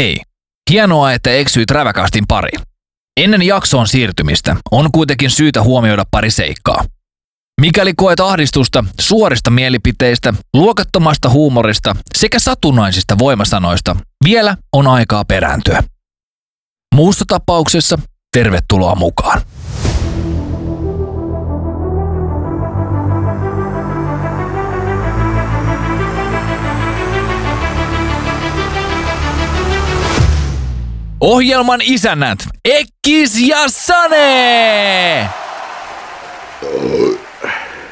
Hei, hienoa, että eksyit räväkastin pariin. Ennen jaksoon siirtymistä on kuitenkin syytä huomioida pari seikkaa. Mikäli koet ahdistusta suorista mielipiteistä, luokattomasta huumorista sekä satunnaisista voimasanoista, vielä on aikaa perääntyä. Muussa tapauksessa tervetuloa mukaan. Ohjelman isännät Ekkis ja Sane!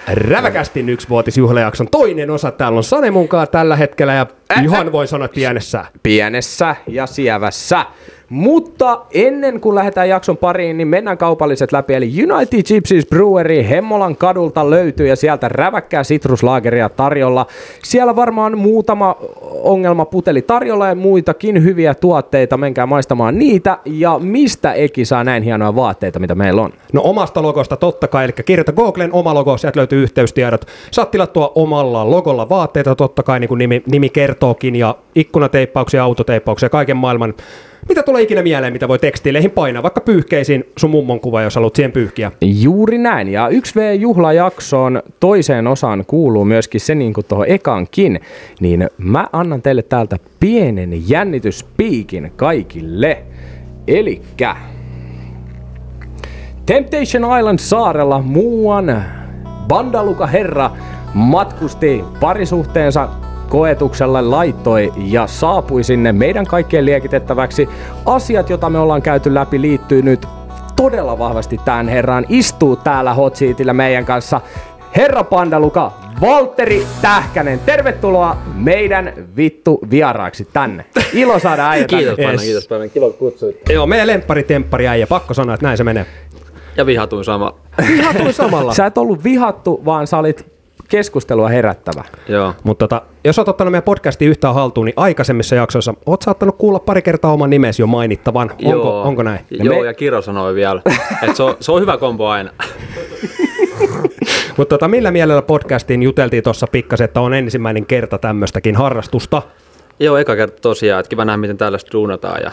Räväkästin yksivuotisjuhlajakson toinen osa. Täällä on Sane munkaan tällä hetkellä ja Juhan voi sanoa pienessä. pienessä ja sievässä. Mutta ennen kuin lähdetään jakson pariin, niin mennään kaupalliset läpi. Eli United Gypsies Brewery Hemmolan kadulta löytyy ja sieltä räväkkää sitruslaageria tarjolla. Siellä varmaan muutama ongelma puteli tarjolla ja muitakin hyviä tuotteita. Menkää maistamaan niitä. Ja mistä Eki saa näin hienoja vaatteita, mitä meillä on? No omasta logosta totta kai, eli kirjoita Googlen oma logo, sieltä löytyy yhteystiedot. Saat tilattua omalla logolla vaatteita totta kai, niin kuin nimi, nimi kertookin, ja ikkunateippauksia, autoteippauksia, kaiken maailman. Mitä tulee ikinä mieleen, mitä voi tekstiileihin painaa, vaikka pyyhkeisiin sun mummon kuva, jos haluat siihen pyyhkiä. Juuri näin. Ja 1V-juhlajaksoon toiseen osaan kuuluu myöskin se niin kuin tuohon ekankin. Niin mä annan teille täältä pienen jännityspiikin kaikille. Elikkä Temptation Island saarella muuan Bandaluka herra matkusti parisuhteensa koetuksella laittoi ja saapui sinne meidän kaikkien liekitettäväksi. Asiat, joita me ollaan käyty läpi, liittyy nyt todella vahvasti tähän herraan. Istuu täällä hot seatillä meidän kanssa herra Pandaluka, Valtteri Tähkänen. Tervetuloa meidän vittu vieraaksi tänne. Ilo saada äijä tänne. Kiitos paljon, Yes. kiitos paljon. Kiva kun kutsuitte. Joo, meidän lemppari temppari äijä, pakko sanoa, että näin se menee. Ja vihatuin sama. Ihan tuli samalla. Sä et ollut vihattu, vaan sä olit keskustelua herättävä. Joo. Mutta tota, jos oot ottanut meidän podcastia yhtään haltuun, niin aikaisemmissa jaksoissa oot saattanut kuulla pari kertaa oman nimesi jo mainittavan. Onko, Joo. onko näin? Ja Joo, me- ja Kiro sanoi vielä, että se on, se on hyvä kombo aina. Mutta tota, millä mielellä podcastiin juteltiin tuossa pikkasen, että on ensimmäinen kerta tämmöistäkin harrastusta. Joo, eka kerta tosiaan, että kiva nähdä, miten täällä duunataan. Ja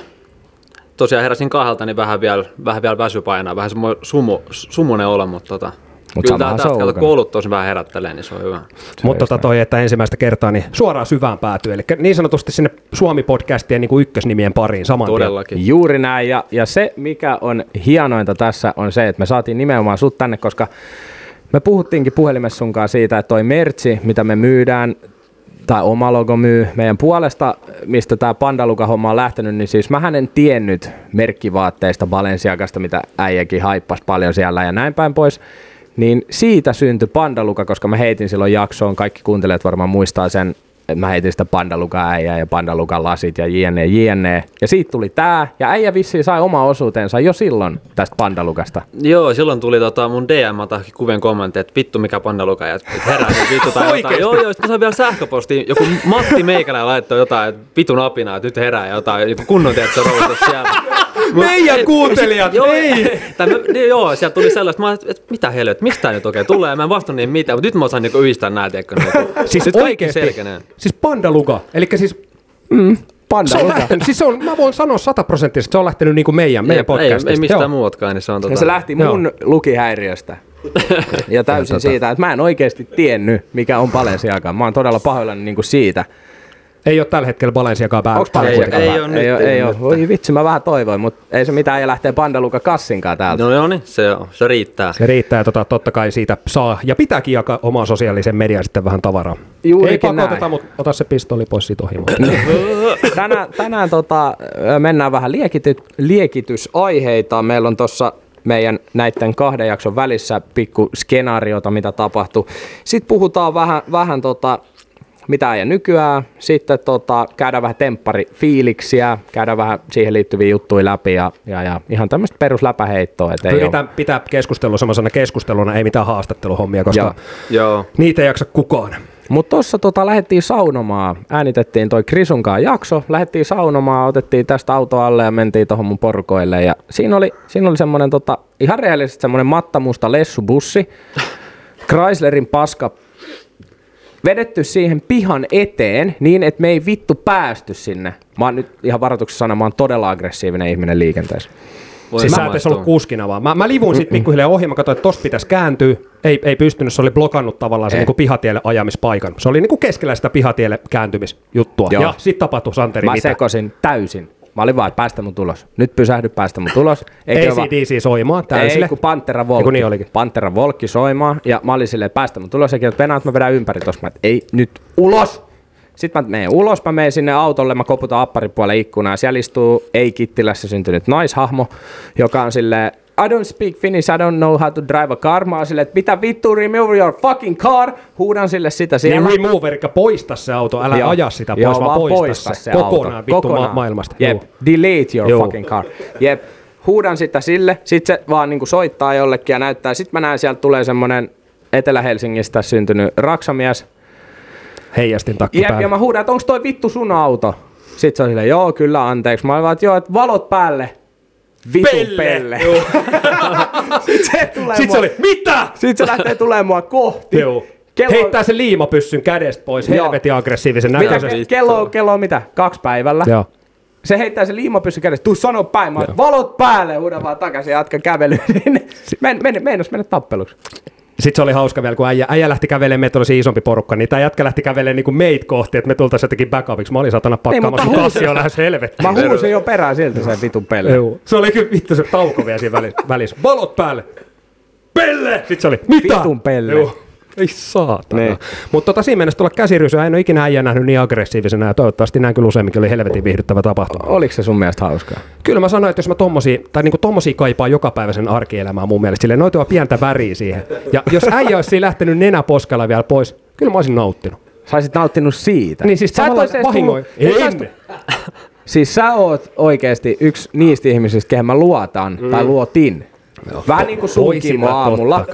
tosiaan heräsin kahdelta, niin vähän vielä, vähän vielä väsy painaa, vähän semmoinen sumu, sumunen olo, mutta tota, Mut kyllä samahan se on koulut tosi vähän herättelee, niin se on hyvä. Mutta tota toi, että ensimmäistä kertaa niin suoraan syvään päätyy. Eli niin sanotusti sinne Suomi-podcastien niin kuin ykkösnimien pariin saman tien. Todellakin. Juuri näin. Ja, ja se, mikä on hienointa tässä, on se, että me saatiin nimenomaan sut tänne, koska me puhuttiinkin puhelimessa sunkaan siitä, että toi mertsi, mitä me myydään, tai oma logo myy meidän puolesta, mistä tämä Pandaluka-homma on lähtenyt, niin siis mä en tiennyt merkkivaatteista Balenciagasta, mitä äijäkin haippasi paljon siellä ja näin päin pois. Niin siitä syntyi Pandaluka, koska mä heitin silloin jaksoon, kaikki kuuntelijat varmaan muistaa sen, että mä heitin sitä Pandaluka äijää ja Pandalukan lasit ja jne, jne. Ja siitä tuli tää, ja äijä vissiin sai oma osuutensa jo silloin tästä Pandalukasta. Joo, silloin tuli tota mun DM kuvien kommentti, että vittu mikä pandaluka ja herää että vittu tai jotain. Joo, joo, sitten vielä sähköpostiin, joku Matti Meikälä laittoi jotain, että vitun apina, että nyt herää jotain, joku kunnon tiedätkö roustas siellä. Meidän et- kuuntelijat, joo, ei! tai mä, niin, joo, sieltä tuli sellaista, mä että mitä helvet, mistä nyt oikein tulee, mä en vastannut niihin mitään, mutta nyt mä osaan niinku yhdistää nää, tiedätkö, niinku. Siis nyt kaikki oikeesti, selkenee. siis Pandaluga, eli siis se on Pandaluka. lähtenyt, siis se on, mä voin sanoa sataprosenttisesti, se on lähtenyt niin kuin meidän, meidän Ei, podcastista. ei mistään Joo. muutkaan, niin se on tota... Ja se lähti mun lukihäiriöstä. Ja täysin siitä, että mä en oikeasti tiennyt, mikä on Balenciaga. Mä oon todella pahoillani niinku siitä. Ei ole tällä hetkellä Balenciagaa päällä. Päällä Ei- ei ei, oo- ei ei oo oo. nyt. Voi vitsi, mä vähän toivoin, mutta ei se mitään, ei lähtee Pandaluka kassinkaan täältä. No joo, niin se, on, se riittää. Se riittää, tota, totta kai siitä saa ja pitääkin jakaa omaa sosiaalisen median sitten vähän tavaraa. Juurikin Ei pakoteta, mutta ota se pistoli pois siitä ohi. Tänään, tänään tota, mennään vähän liekity, liekitysaiheita. Meillä on tuossa meidän näiden kahden jakson välissä pikku skenaariota, mitä tapahtuu. Sitten puhutaan vähän, vähän tota, mitä ja nykyään. Sitten tota, käydään vähän tempparifiiliksiä, käydään vähän siihen liittyviä juttuja läpi ja, ja, ja ihan tämmöistä perusläpäheittoa. Et ei Pyritään pitää keskustelua semmoisena keskusteluna, ei mitään haastatteluhommia, koska Joo. Joo. niitä ei jaksa kukaan. Mutta tuossa tota, lähdettiin saunomaan, äänitettiin toi Krisunkaan jakso, lähdettiin saunomaan, otettiin tästä auto alle ja mentiin tuohon mun porukoille. Ja siinä oli, siinä oli semmoinen tota, ihan rehellisesti semmoinen mattamusta lessubussi, Chryslerin paska vedetty siihen pihan eteen niin, että me ei vittu päästy sinne. Mä oon nyt ihan varoituksessa sana, mä oon todella aggressiivinen ihminen liikenteessä. Voi Siis mä maistua. ollut kuskina vaan. Mä, mä livuin sitten pikkuhiljaa ohi, mä katsoin, että tosta pitäisi kääntyä. Ei, ei pystynyt, se oli blokannut tavallaan se Ei. niinku pihatielle ajamispaikan. Se oli niinku keskellä sitä pihatielle kääntymisjuttua. Joo. Ja sitten tapahtui Santeri Mä mitä? sekosin täysin. Mä olin vaan, että päästä mun tulos. Nyt pysähdy, päästä mun tulos. Eikö ACDC soimaan täysille. Ei, kun Pantera Eiku Volkki. niin olikin. Pantera Volkki soimaan. Ja mä olin silleen, päästä mun tulos. Ja että Venäjät mä vedän ympäri tossa. Mä, et, ei, nyt ulos! Sitten mä menen ulos, mä menen sinne autolle, mä koputan apparipuolelle ikkunaa. Siellä istuu ei-kittilässä syntynyt naishahmo, joka on silleen, I don't speak Finnish, I don't know how to drive a car. Mä oon silleen, että mitä vittu, remove your fucking car. Huudan sille sitä siellä. Niin remove, eli poista se auto, älä Joo. aja sitä pois, Joo, vaan poista, se, kokonaan auto. vittu Kokonaan. Ma- maailmasta. Jep, Joo. delete your Joo. fucking car. Jep, huudan sitä sille, sit se vaan niinku soittaa jollekin ja näyttää. Sit mä näen, sieltä tulee semmonen Etelä-Helsingistä syntynyt raksamies. Heijastin takki Jep, päälle. ja mä huudan, että onks toi vittu sun auto? Sit se on silleen, joo, kyllä, anteeksi. Mä olin vaan, että joo, että valot päälle. Vitun pelle. Joo. Sit se tulee Sitten se mua, oli, mitä? sit se lähtee tulemaan mua kohti. Joo. Kello- Heittää se liimapyssyn kädestä pois, Joo. helvetin aggressiivisen Mitä, näköisesti. ke- kello, kello on mitä? Kaksi päivällä. Joo. Se heittää se liimapyssy kädestä, tuu sano päin, mä valot päälle, huudan vaan takaisin ja jatka kävely. men, men, meinas mennä tappeluksi. Sitten se oli hauska vielä, kun äijä, äijä lähti kävelemään, meitä oli isompi porukka, niin tämä jätkä lähti kävelemään niin kuin meitä kohti, että me tultaisiin jotenkin backupiksi. Mä olin satana pakkaamassa, mutta mun huusin- kassi on lähes helvettiin. Mä huusin jo perään siltä sen vitun pelle. Joo. Se oli kyllä vittu se tauko vielä siinä välissä. välissä. Valot päälle! Pelle! Sitten se oli, mitä? Vitun pelle. Joo. Ei saatana. Niin. Mutta tota, siinä mennessä tuolla käsirysyä en ole ikinä äijä nähnyt niin aggressiivisena ja toivottavasti näin kyllä useamminkin oli helvetin viihdyttävä tapahtuma. Oliko se sun mielestä hauskaa? Kyllä mä sanoin, että jos mä tommosia, tai niinku tommosia kaipaa jokapäiväisen arkielämään mun mielestä, silleen noita pientä väriä siihen. Ja jos äijä olisi lähtenyt nenäposkella vielä pois, kyllä mä olisin nauttinut. Sä olisit nauttinut siitä. Niin siis Sä et tavallaan ois edes vahingoi. tullut-. Siis sä oot oikeesti yksi niistä ihmisistä, kehen mä luotan tai luotin. Vähän niin kuin sunkin aamulla.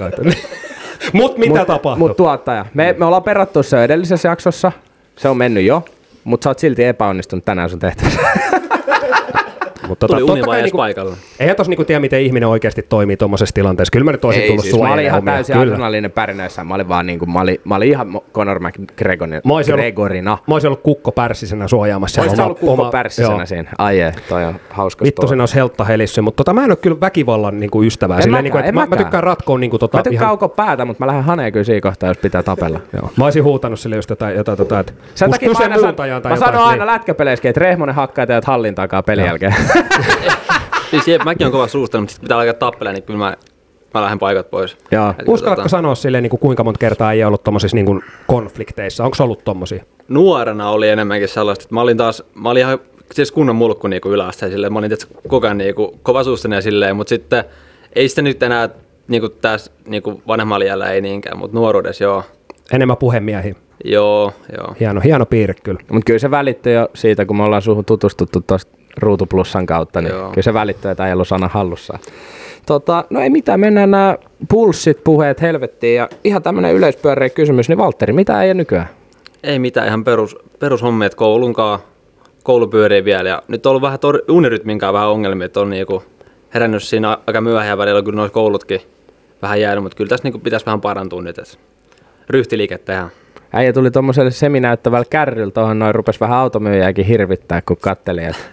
Totta kai. Mut mitä Mut- tapahtui? Mut tuottaja. Me, me ollaan perattu se edellisessä jaksossa. Se on mennyt jo. Mutta sä oot silti epäonnistunut tänään sun tehtävässä. Mutta Tuli totta uni kai niinku- paikalla. Eihän tos niinku tiedä, miten ihminen oikeasti toimii tuommoisessa tilanteessa. Kyllä mä nyt olisin tullut siis, mä olin ihan omia. täysin adrenaliinen pärinöissä. Mä olin vaan niinku, mä olin, mä olin ihan Conor McGregorina. Mä olisin ollut-. Mä olisin ollut kukko pärssisenä suojaamassa. Oma- sä ollut kukko oma- pärssisenä siinä? Ai jee, toi on hauska Vittu sen olisi heltta helissy, mutta tota, mä en ole kyllä väkivallan niinku ystävää. En Silleen, mäkään, niinku, että en mä, mä, mäkään. tykkään ratkoa niinku tota Mä tykkään ihan... päätä, mutta mä lähden haneen kyllä siinä kohtaa, jos pitää tapella. Joo. Mä olisin huutanut sille just jotain, jotain tota, että Sen takia mä, aina san, mä jotain, sanon aina niin. lätkäpeleissäkin, että Rehmonen hakkaa teidät hallin takaa pelin jälkeen. Siis jep, mäkin on kova suustanut, mutta sit pitää alkaa tappelemaan, niin kyllä mä, mä lähden paikat pois. Joo. Et Uskallatko tota, sanoa silleen, niin kuin kuinka monta kertaa ei ollut tommosissa niin kuin konflikteissa? Onko ollut tommosia? nuorena oli enemmänkin sellaista, että mä olin taas, mä olin ihan siis kunnon mulkku niinku yläasteen silleen, mä olin tietysti koko ajan niinku kovasuustainen ja silleen, mutta sitten ei sitä nyt enää niinku tässä niinku vanhemmalla iällä ei niinkään, mutta nuoruudessa joo, Enemmän puhemiehiä. joo, joo. Hieno, hieno piirre kyllä. Mutta kyllä se välittyy jo siitä, kun me ollaan suhun tutustuttu tuosta Ruutuplussan kautta, niin Joo. kyllä se välittyy, että ei ollut sana hallussa. Tota, no ei mitään, mennään nämä pulssit, puheet helvettiin ja ihan tämmöinen yleispyöreä kysymys, niin Valtteri, mitä ei nykyään? Ei mitään, ihan perus, perushommia, että koulunkaan, koulu pyörii vielä ja nyt on ollut vähän tor- unirytminkaan vähän ongelmia, että on niinku herännyt siinä aika myöhään välillä kyllä noissa koulutkin vähän jäänyt, mutta kyllä tässä niinku pitäisi vähän parantua nyt, että ryhtiliike tehdään. Äijä tuli tuommoiselle seminäyttävällä kärryllä tuohon noin, rupesi vähän automyyjääkin hirvittää, kun katteli, että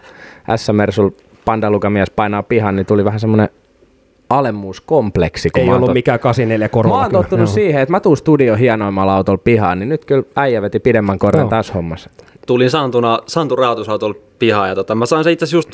S-Mersul pandalukamies painaa pihan, niin tuli vähän semmoinen alemmuuskompleksi. kun Ei mä ollut tot- mikään 84 Mä korolla. oon tottunut siihen, että mä tuun studio hienoimmalla autolla pihaan, niin nyt kyllä äijä veti pidemmän korren Joo. tässä hommassa. tulin Santuna, Santu rahoitusautolla pihaan ja tota, mä sain se itse asiassa just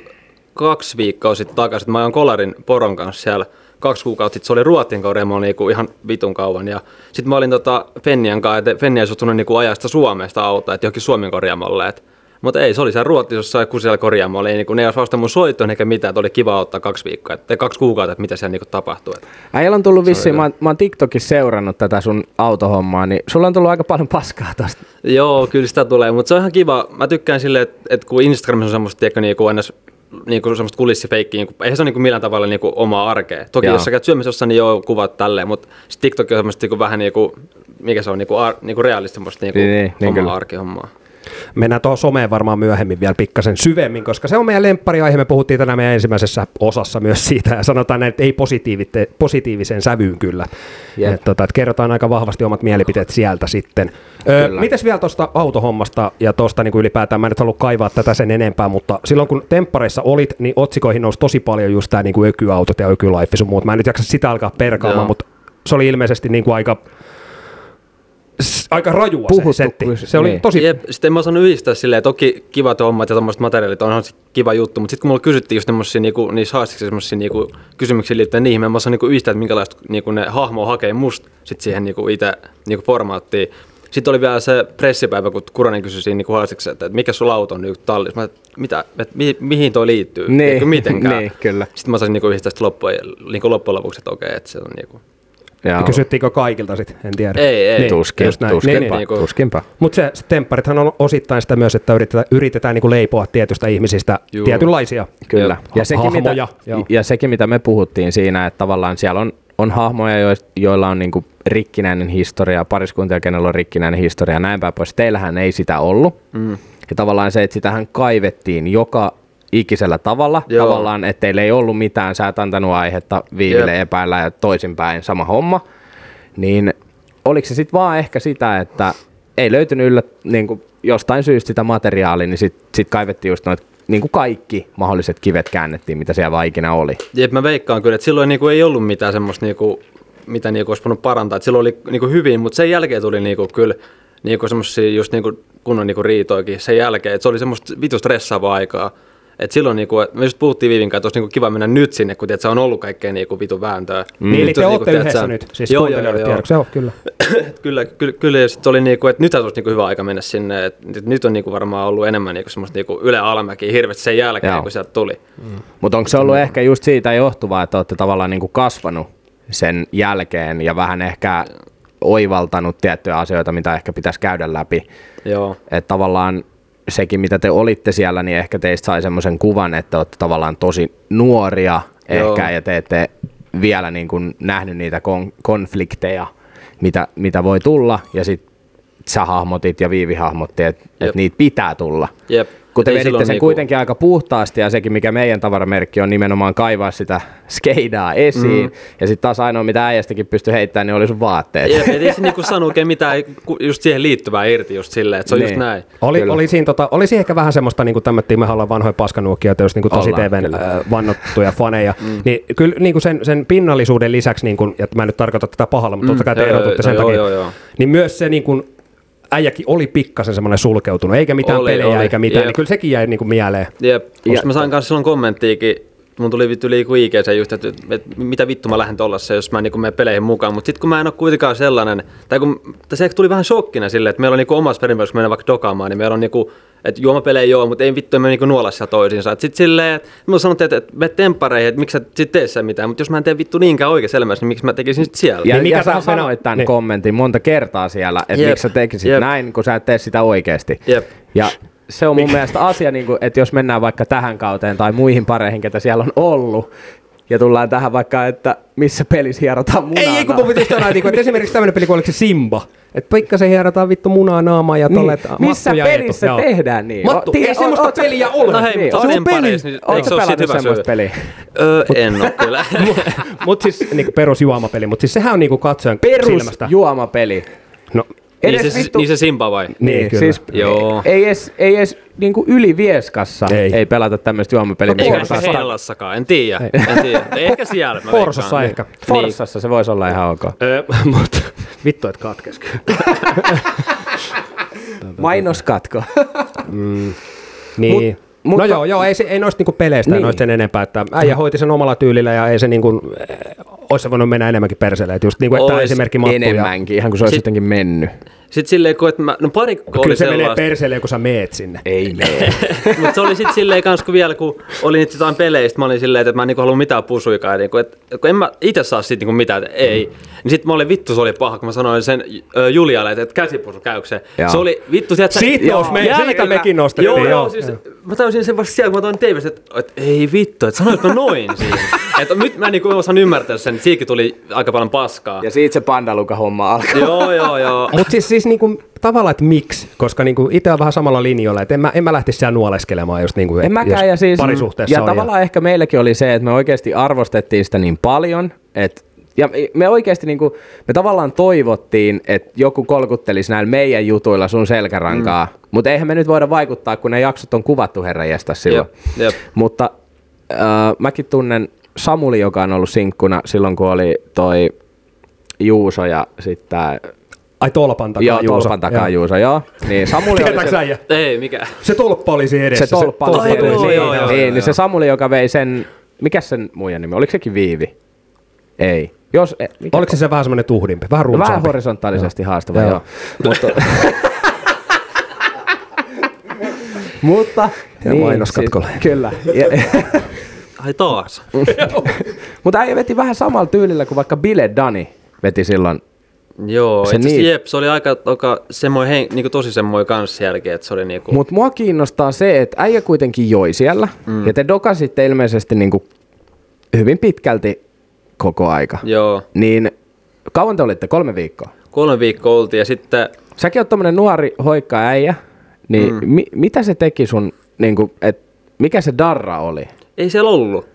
kaksi viikkoa sitten takaisin. Mä ajoin kolarin poron kanssa siellä kaksi kuukautta sitten. Se oli Ruotsin korjaamo niinku ihan vitun kauan. Ja sitten mä olin tota Fennian kanssa, että Fenni ei suostunut niinku ajaa sitä Suomesta autoa, että johonkin Suomen korjaamolle. Et, mutta ei, se oli siellä Ruotsissa jossain kusella korjaamolla. Ei, niinku, ne ei olisi vasta mun soittoon eikä mitään, että oli kiva ottaa kaksi viikkoa, et, kaksi kuukautta, että mitä siellä niinku tapahtuu. Äijällä on tullut vissiin, mä, oon- mä oon TikTokissa seurannut tätä sun autohommaa, niin sulla on tullut aika paljon paskaa tosta. Joo, kyllä sitä tulee, mutta se on ihan kiva. Mä tykkään sille, että, että kun Instagramissa on semmoista, tiedätkö, niinku ennäs, niinku semmoista kulissifeikkiä, niinku, eihän se ole niinku millään tavalla niinku omaa arkea. Toki Joo. jos sä käyt syömässä jossain, niin joo, kuvat tälleen, mutta TikTok on semmoista niinku vähän niinku, mikä se on, niinku, ar, niinku realistista niinku Niin, niin, niin omaa arkihommaa. Mennään tuohon someen varmaan myöhemmin vielä pikkasen syvemmin, koska se on meidän lemppariaihe. Me puhuttiin tänään meidän ensimmäisessä osassa myös siitä ja sanotaan näin, että ei positiiviseen sävyyn kyllä. Jep. Et, tota, et kerrotaan aika vahvasti omat mielipiteet sieltä sitten. Ö, Kyllä. mites vielä tuosta autohommasta ja tuosta niin ylipäätään, mä en nyt halua kaivaa tätä sen enempää, mutta silloin kun temppareissa olit, niin otsikoihin nousi tosi paljon just tämä niin ökyautot ja ökylife sun muut. Mä en nyt jaksa sitä alkaa perkaamaan, Joo. mutta se oli ilmeisesti niin kuin aika, aika rajua Puhuttu se setti. kyllä, Se oli niin. tosi Jep, sitten en mä osannut yhdistää silleen, toki kivat hommat ja tommoset materiaalit onhan kiva juttu, mutta sitten kun mulla kysyttiin just semmosia niinku, niissä haasteissa semmosia niinku, kysymyksiä liittyen niihin, mä en osaa niinku yhdistää, että minkälaista niinku ne hahmoa hakee musta sit siihen niinku itse niinku formaattiin. Sitten oli vielä se pressipäivä, kun Kuronen kysyi siinä niinku haasteeksi, että, että mikä sulla auto on nyt tallissa. Mä, mitä, että mi, mihin toi liittyy? Niin, Niinku mitenkään. niin, kyllä. Sitten mä osasin niinku yhdistää sitä loppujen, niinku loppujen lopuksi, että okei, että se on niinku... Joo. Kysyttiinkö kaikilta sitten? En tiedä. Ei, ei. Niin, Tuskin, näin. tuskinpa, Niin, niin. niinku- tuskinpa. Mutta se, se tempparithan on osittain sitä myös, että yritetään, yritetään niinku leipoa tietystä ihmisistä Juu. tietynlaisia. Kyllä. Ja sekin, mitä, Hahmoja, joo. ja sekin, mitä me puhuttiin siinä, että tavallaan siellä on, on hahmoja, joilla on niinku rikkinäinen historia, pariskuntia, kenellä on rikkinäinen historia ja näin päin pois. Teillähän ei sitä ollut. Mm. Ja tavallaan se, että sitähän kaivettiin joka ikisellä tavalla. Joo. Tavallaan, että ei ollut mitään, sä et antanut aihetta viiville Jep. epäillä ja toisinpäin sama homma. Niin oliko se sitten vaan ehkä sitä, että ei löytynyt yllä, niin kuin jostain syystä sitä materiaalia, niin sitten sit kaivettiin just noit niin kuin kaikki mahdolliset kivet käännettiin, mitä siellä vaan ikinä oli. Jep, mä veikkaan kyllä, että silloin niinku ei ollut mitään semmoista, niinku, mitä niinku olisi voinut parantaa. Et silloin oli niinku hyvin, mutta sen jälkeen tuli niinku kyllä niinku semmoisia just niinku kunnon niinku riitoikin sen jälkeen. Et se oli semmoista vitu stressaavaa aikaa. Et silloin niinku, me just puhuttiin Viivin kanssa, että olisi niinku kiva mennä nyt sinne, kun tiedät, se on ollut kaikkea niinku vitu vääntöä. Mm. Niin, eli te olette tiedät, yhdessä sä- nyt, siis joo, joo, joo, tiedoksi. Joo, kyllä. kyllä, kyllä, kyllä, ja sitten oli niinku, että nyt olisi niinku hyvä aika mennä sinne, että nyt- nyt on niinku varmaan ollut enemmän niinku semmoista niinku Yle Alamäkiä hirveästi sen jälkeen, Joo. kun sieltä tuli. Mutta onko se ollut ehkä just siitä johtuvaa, että olette tavallaan niin kuin kasvanut sen jälkeen ja vähän ehkä oivaltanut tiettyjä asioita, mitä ehkä pitäisi käydä läpi. Joo. Että tavallaan sekin, mitä te olitte siellä, niin ehkä teistä sai semmoisen kuvan, että olette tavallaan tosi nuoria Joo. ehkä ja te ette vielä niin kuin nähnyt niitä kon- konflikteja, mitä, mitä voi tulla ja sitten sä hahmotit ja Viivi hahmotti, että et niitä pitää tulla. Jep. Kun te Ei veditte sen niinku- kuitenkin aika puhtaasti ja sekin, mikä meidän tavaramerkki on nimenomaan kaivaa sitä skeidaa esiin. Mm. Ja sitten taas ainoa, mitä äijästäkin pystyi heittämään, niin oli sun vaatteet. Jep, et ei se niinku sano oikein mitään just siihen liittyvää irti just silleen, että se on Niin. just näin. Oli, Kyllä. oli, siinä, tota, oli siinä ehkä vähän semmoista, niin kuin tämmöttiin, mehän ollaan vanhoja paskanuokkia, jos niin kuin tosi TVn kyllä. äh, vannottuja faneja, mm. niin kyllä niin kuin sen, sen pinnallisuuden lisäksi, niin kuin, ja mä en nyt tarkoita tätä pahalla, mutta totta kai te erotutte sen joo, takia, joo, joo. niin myös se niin kuin, äijäkin oli pikkasen semmoinen sulkeutunut, eikä mitään Oli, pelejä oli. eikä mitään, Jep. niin kyllä sekin jäi niin kuin mieleen. Jep, Ja- mä sain kanssa silloin kommenttiikin, mun tuli vittu liiku IG just, että, että, mitä vittu mä lähden tollassa, jos mä niin mene peleihin mukaan. Mutta sitten kun mä en ole kuitenkaan sellainen, tai kun se tuli vähän shokkina silleen, että meillä on niin omassa perinteessä, kun mennään vaikka dokaamaan, niin meillä on niin että juomapelejä joo, mutta ei vittu me niinku nuolla sitä toisiinsa. Et sit silleen, että mä sanottiin, että, että me temppareihin, että miksi sä sit tee sen mitään, mutta jos mä en tee vittu niinkään oikeassa elämässä, niin miksi mä tekisin sit siellä? Ja, Niin mikä ja sä sanoit tämän niin. kommentin monta kertaa siellä, että miksi sä tekisit jep. näin, kun sä et tee sitä oikeasti. Jep. Ja se on mun mielestä asia, niin kuin, että jos mennään vaikka tähän kauteen tai muihin pareihin, ketä siellä on ollut, ja tullaan tähän vaikka, että missä pelissä hierotaan munaa. Ei, ei kun mun pitäisi sanoa, että, että esimerkiksi tämmöinen peli, kun oliko se Simba, että pikkasen hierotaan vittu munaa naamaa ja tolle, Niin, missä pelissä Eetu, joo. tehdään niin? Mattu, Tiedä- ei semmoista oot peliä ole. No hei, Niin, mutta sä temppareissa, niin sä se ole pelannut hyvä semmoista syy? peliä? Öö, en oo kyllä. Mutta siis niinku perusjuomapeli, mutta siis sehän on niinku katsojan Perus silmästä. juomapeli. No, niin, Edes se, vittu- niin se Simba vai? Niin, kyllä. siis Joo. ei edes, ei edes niinku yli vieskassa ei, Ei. ei pelata tämmöistä juomapeliä. No, Eikä on se Heinälassakaan, en tiedä. En tiedä. Ehkä siellä mä Forsossa veikkaan. ehkä. Forssassa se voisi olla ihan ok. Mutta vittu, et katkes. Mainoskatko. Niin. Mut- mutta- no joo, joo, ei, se, ei noista niinku peleistä Niin. noista sen enempää, että äijä hoiti sen omalla tyylillä ja ei se niinku, äh, olisi voinut mennä enemmänkin perseelle, että just niinku, että esimerkki Mattu ja... Enemmänkin, ihan kuin se olisi jotenkin mennyt. Sitten silleen, kun, että mä, no parikko Kyllä oli se menee perseelle, kun sä meet sinne. Ei mene. Mutta se oli sitten silleen kans, kun vielä kun oli niitä jotain peleistä, mä olin silleen, että mä en niinku halua mitään pusuikaan. Niinku, että kun en mä itse saa siitä niinku mitään, että ei. Niin sitten mä olin vittu, se oli paha, kun mä sanoin sen ö, Julialle, että, käsipusu käykseen. Joo. Se oli vittu, sieltä Siitä me- siitä mekin nostettiin, Joo, joo, joo. Mä tajusin sen vasta siellä, kun mä toin TVstä, että, että ei vittu, että sanoit mä noin siinä. että nyt mä en niinku osaan ymmärtää sen, että siitäkin tuli aika paljon paskaa. Ja siitä se pandaluka-homma alkoi. joo, joo, joo. Mutta siis, siis niinku, tavallaan, että miksi? Koska niinku itse on vähän samalla linjoilla, että en mä, en mä lähtisi siellä nuoleskelemaan just niinku, En mäkään, ja siis, parisuhteessa ja on. tavallaan ehkä meilläkin oli se, että me oikeasti arvostettiin sitä niin paljon, että ja me oikeasti niinku, me tavallaan toivottiin, että joku kolkuttelisi näillä meidän jutuilla sun selkärankaa, mm. mutta eihän me nyt voida vaikuttaa, kun ne jaksot on kuvattu herran jästä silloin. Jep, jep. Mutta äh, mäkin tunnen Samuli, joka on ollut sinkkuna silloin, kun oli toi Juuso ja sitten Ai tolpan takaa joo, Juuso. tolpan takaa Joo. Juuso, joo. Niin Samuli oli se, äijä? Ei, mikä. Se tolppa oli siinä edessä. se tolppa oli Ai, siellä, joo, niin, joo, joo, niin, joo, niin joo. se Samuli, joka vei sen, mikä sen muijan nimi, oliko sekin Viivi? Ei. Jos, e, mikä, Oliko se se vähän semmoinen tuhdimpi, vähän runsaampi? vähän horisontaalisesti haastava, Joo. joo. Mutta, mutta Ja mainoskatkolle. Siis, kyllä. Ja, Ai taas. mutta äijä veti vähän samalla tyylillä kuin vaikka Bile Dani veti silloin. Joo, Se se niin. niin- jep, se oli aika, aika semmoinen, hen, niinku tosi semmoinen kans jälkeen, että se oli niinku... Mutta mua kiinnostaa se, että äijä kuitenkin joi siellä. Mm. Ja te dokasitte ilmeisesti niinku hyvin pitkälti koko aika. Joo, Niin kauan te olitte? Kolme viikkoa? kolme viikkoa oltiin ja sitten Säkin oot tommonen nuori hoikka äijä, niin mm. mi- mitä se teki sun, niinku, et, mikä se darra oli? ei siellä ollut.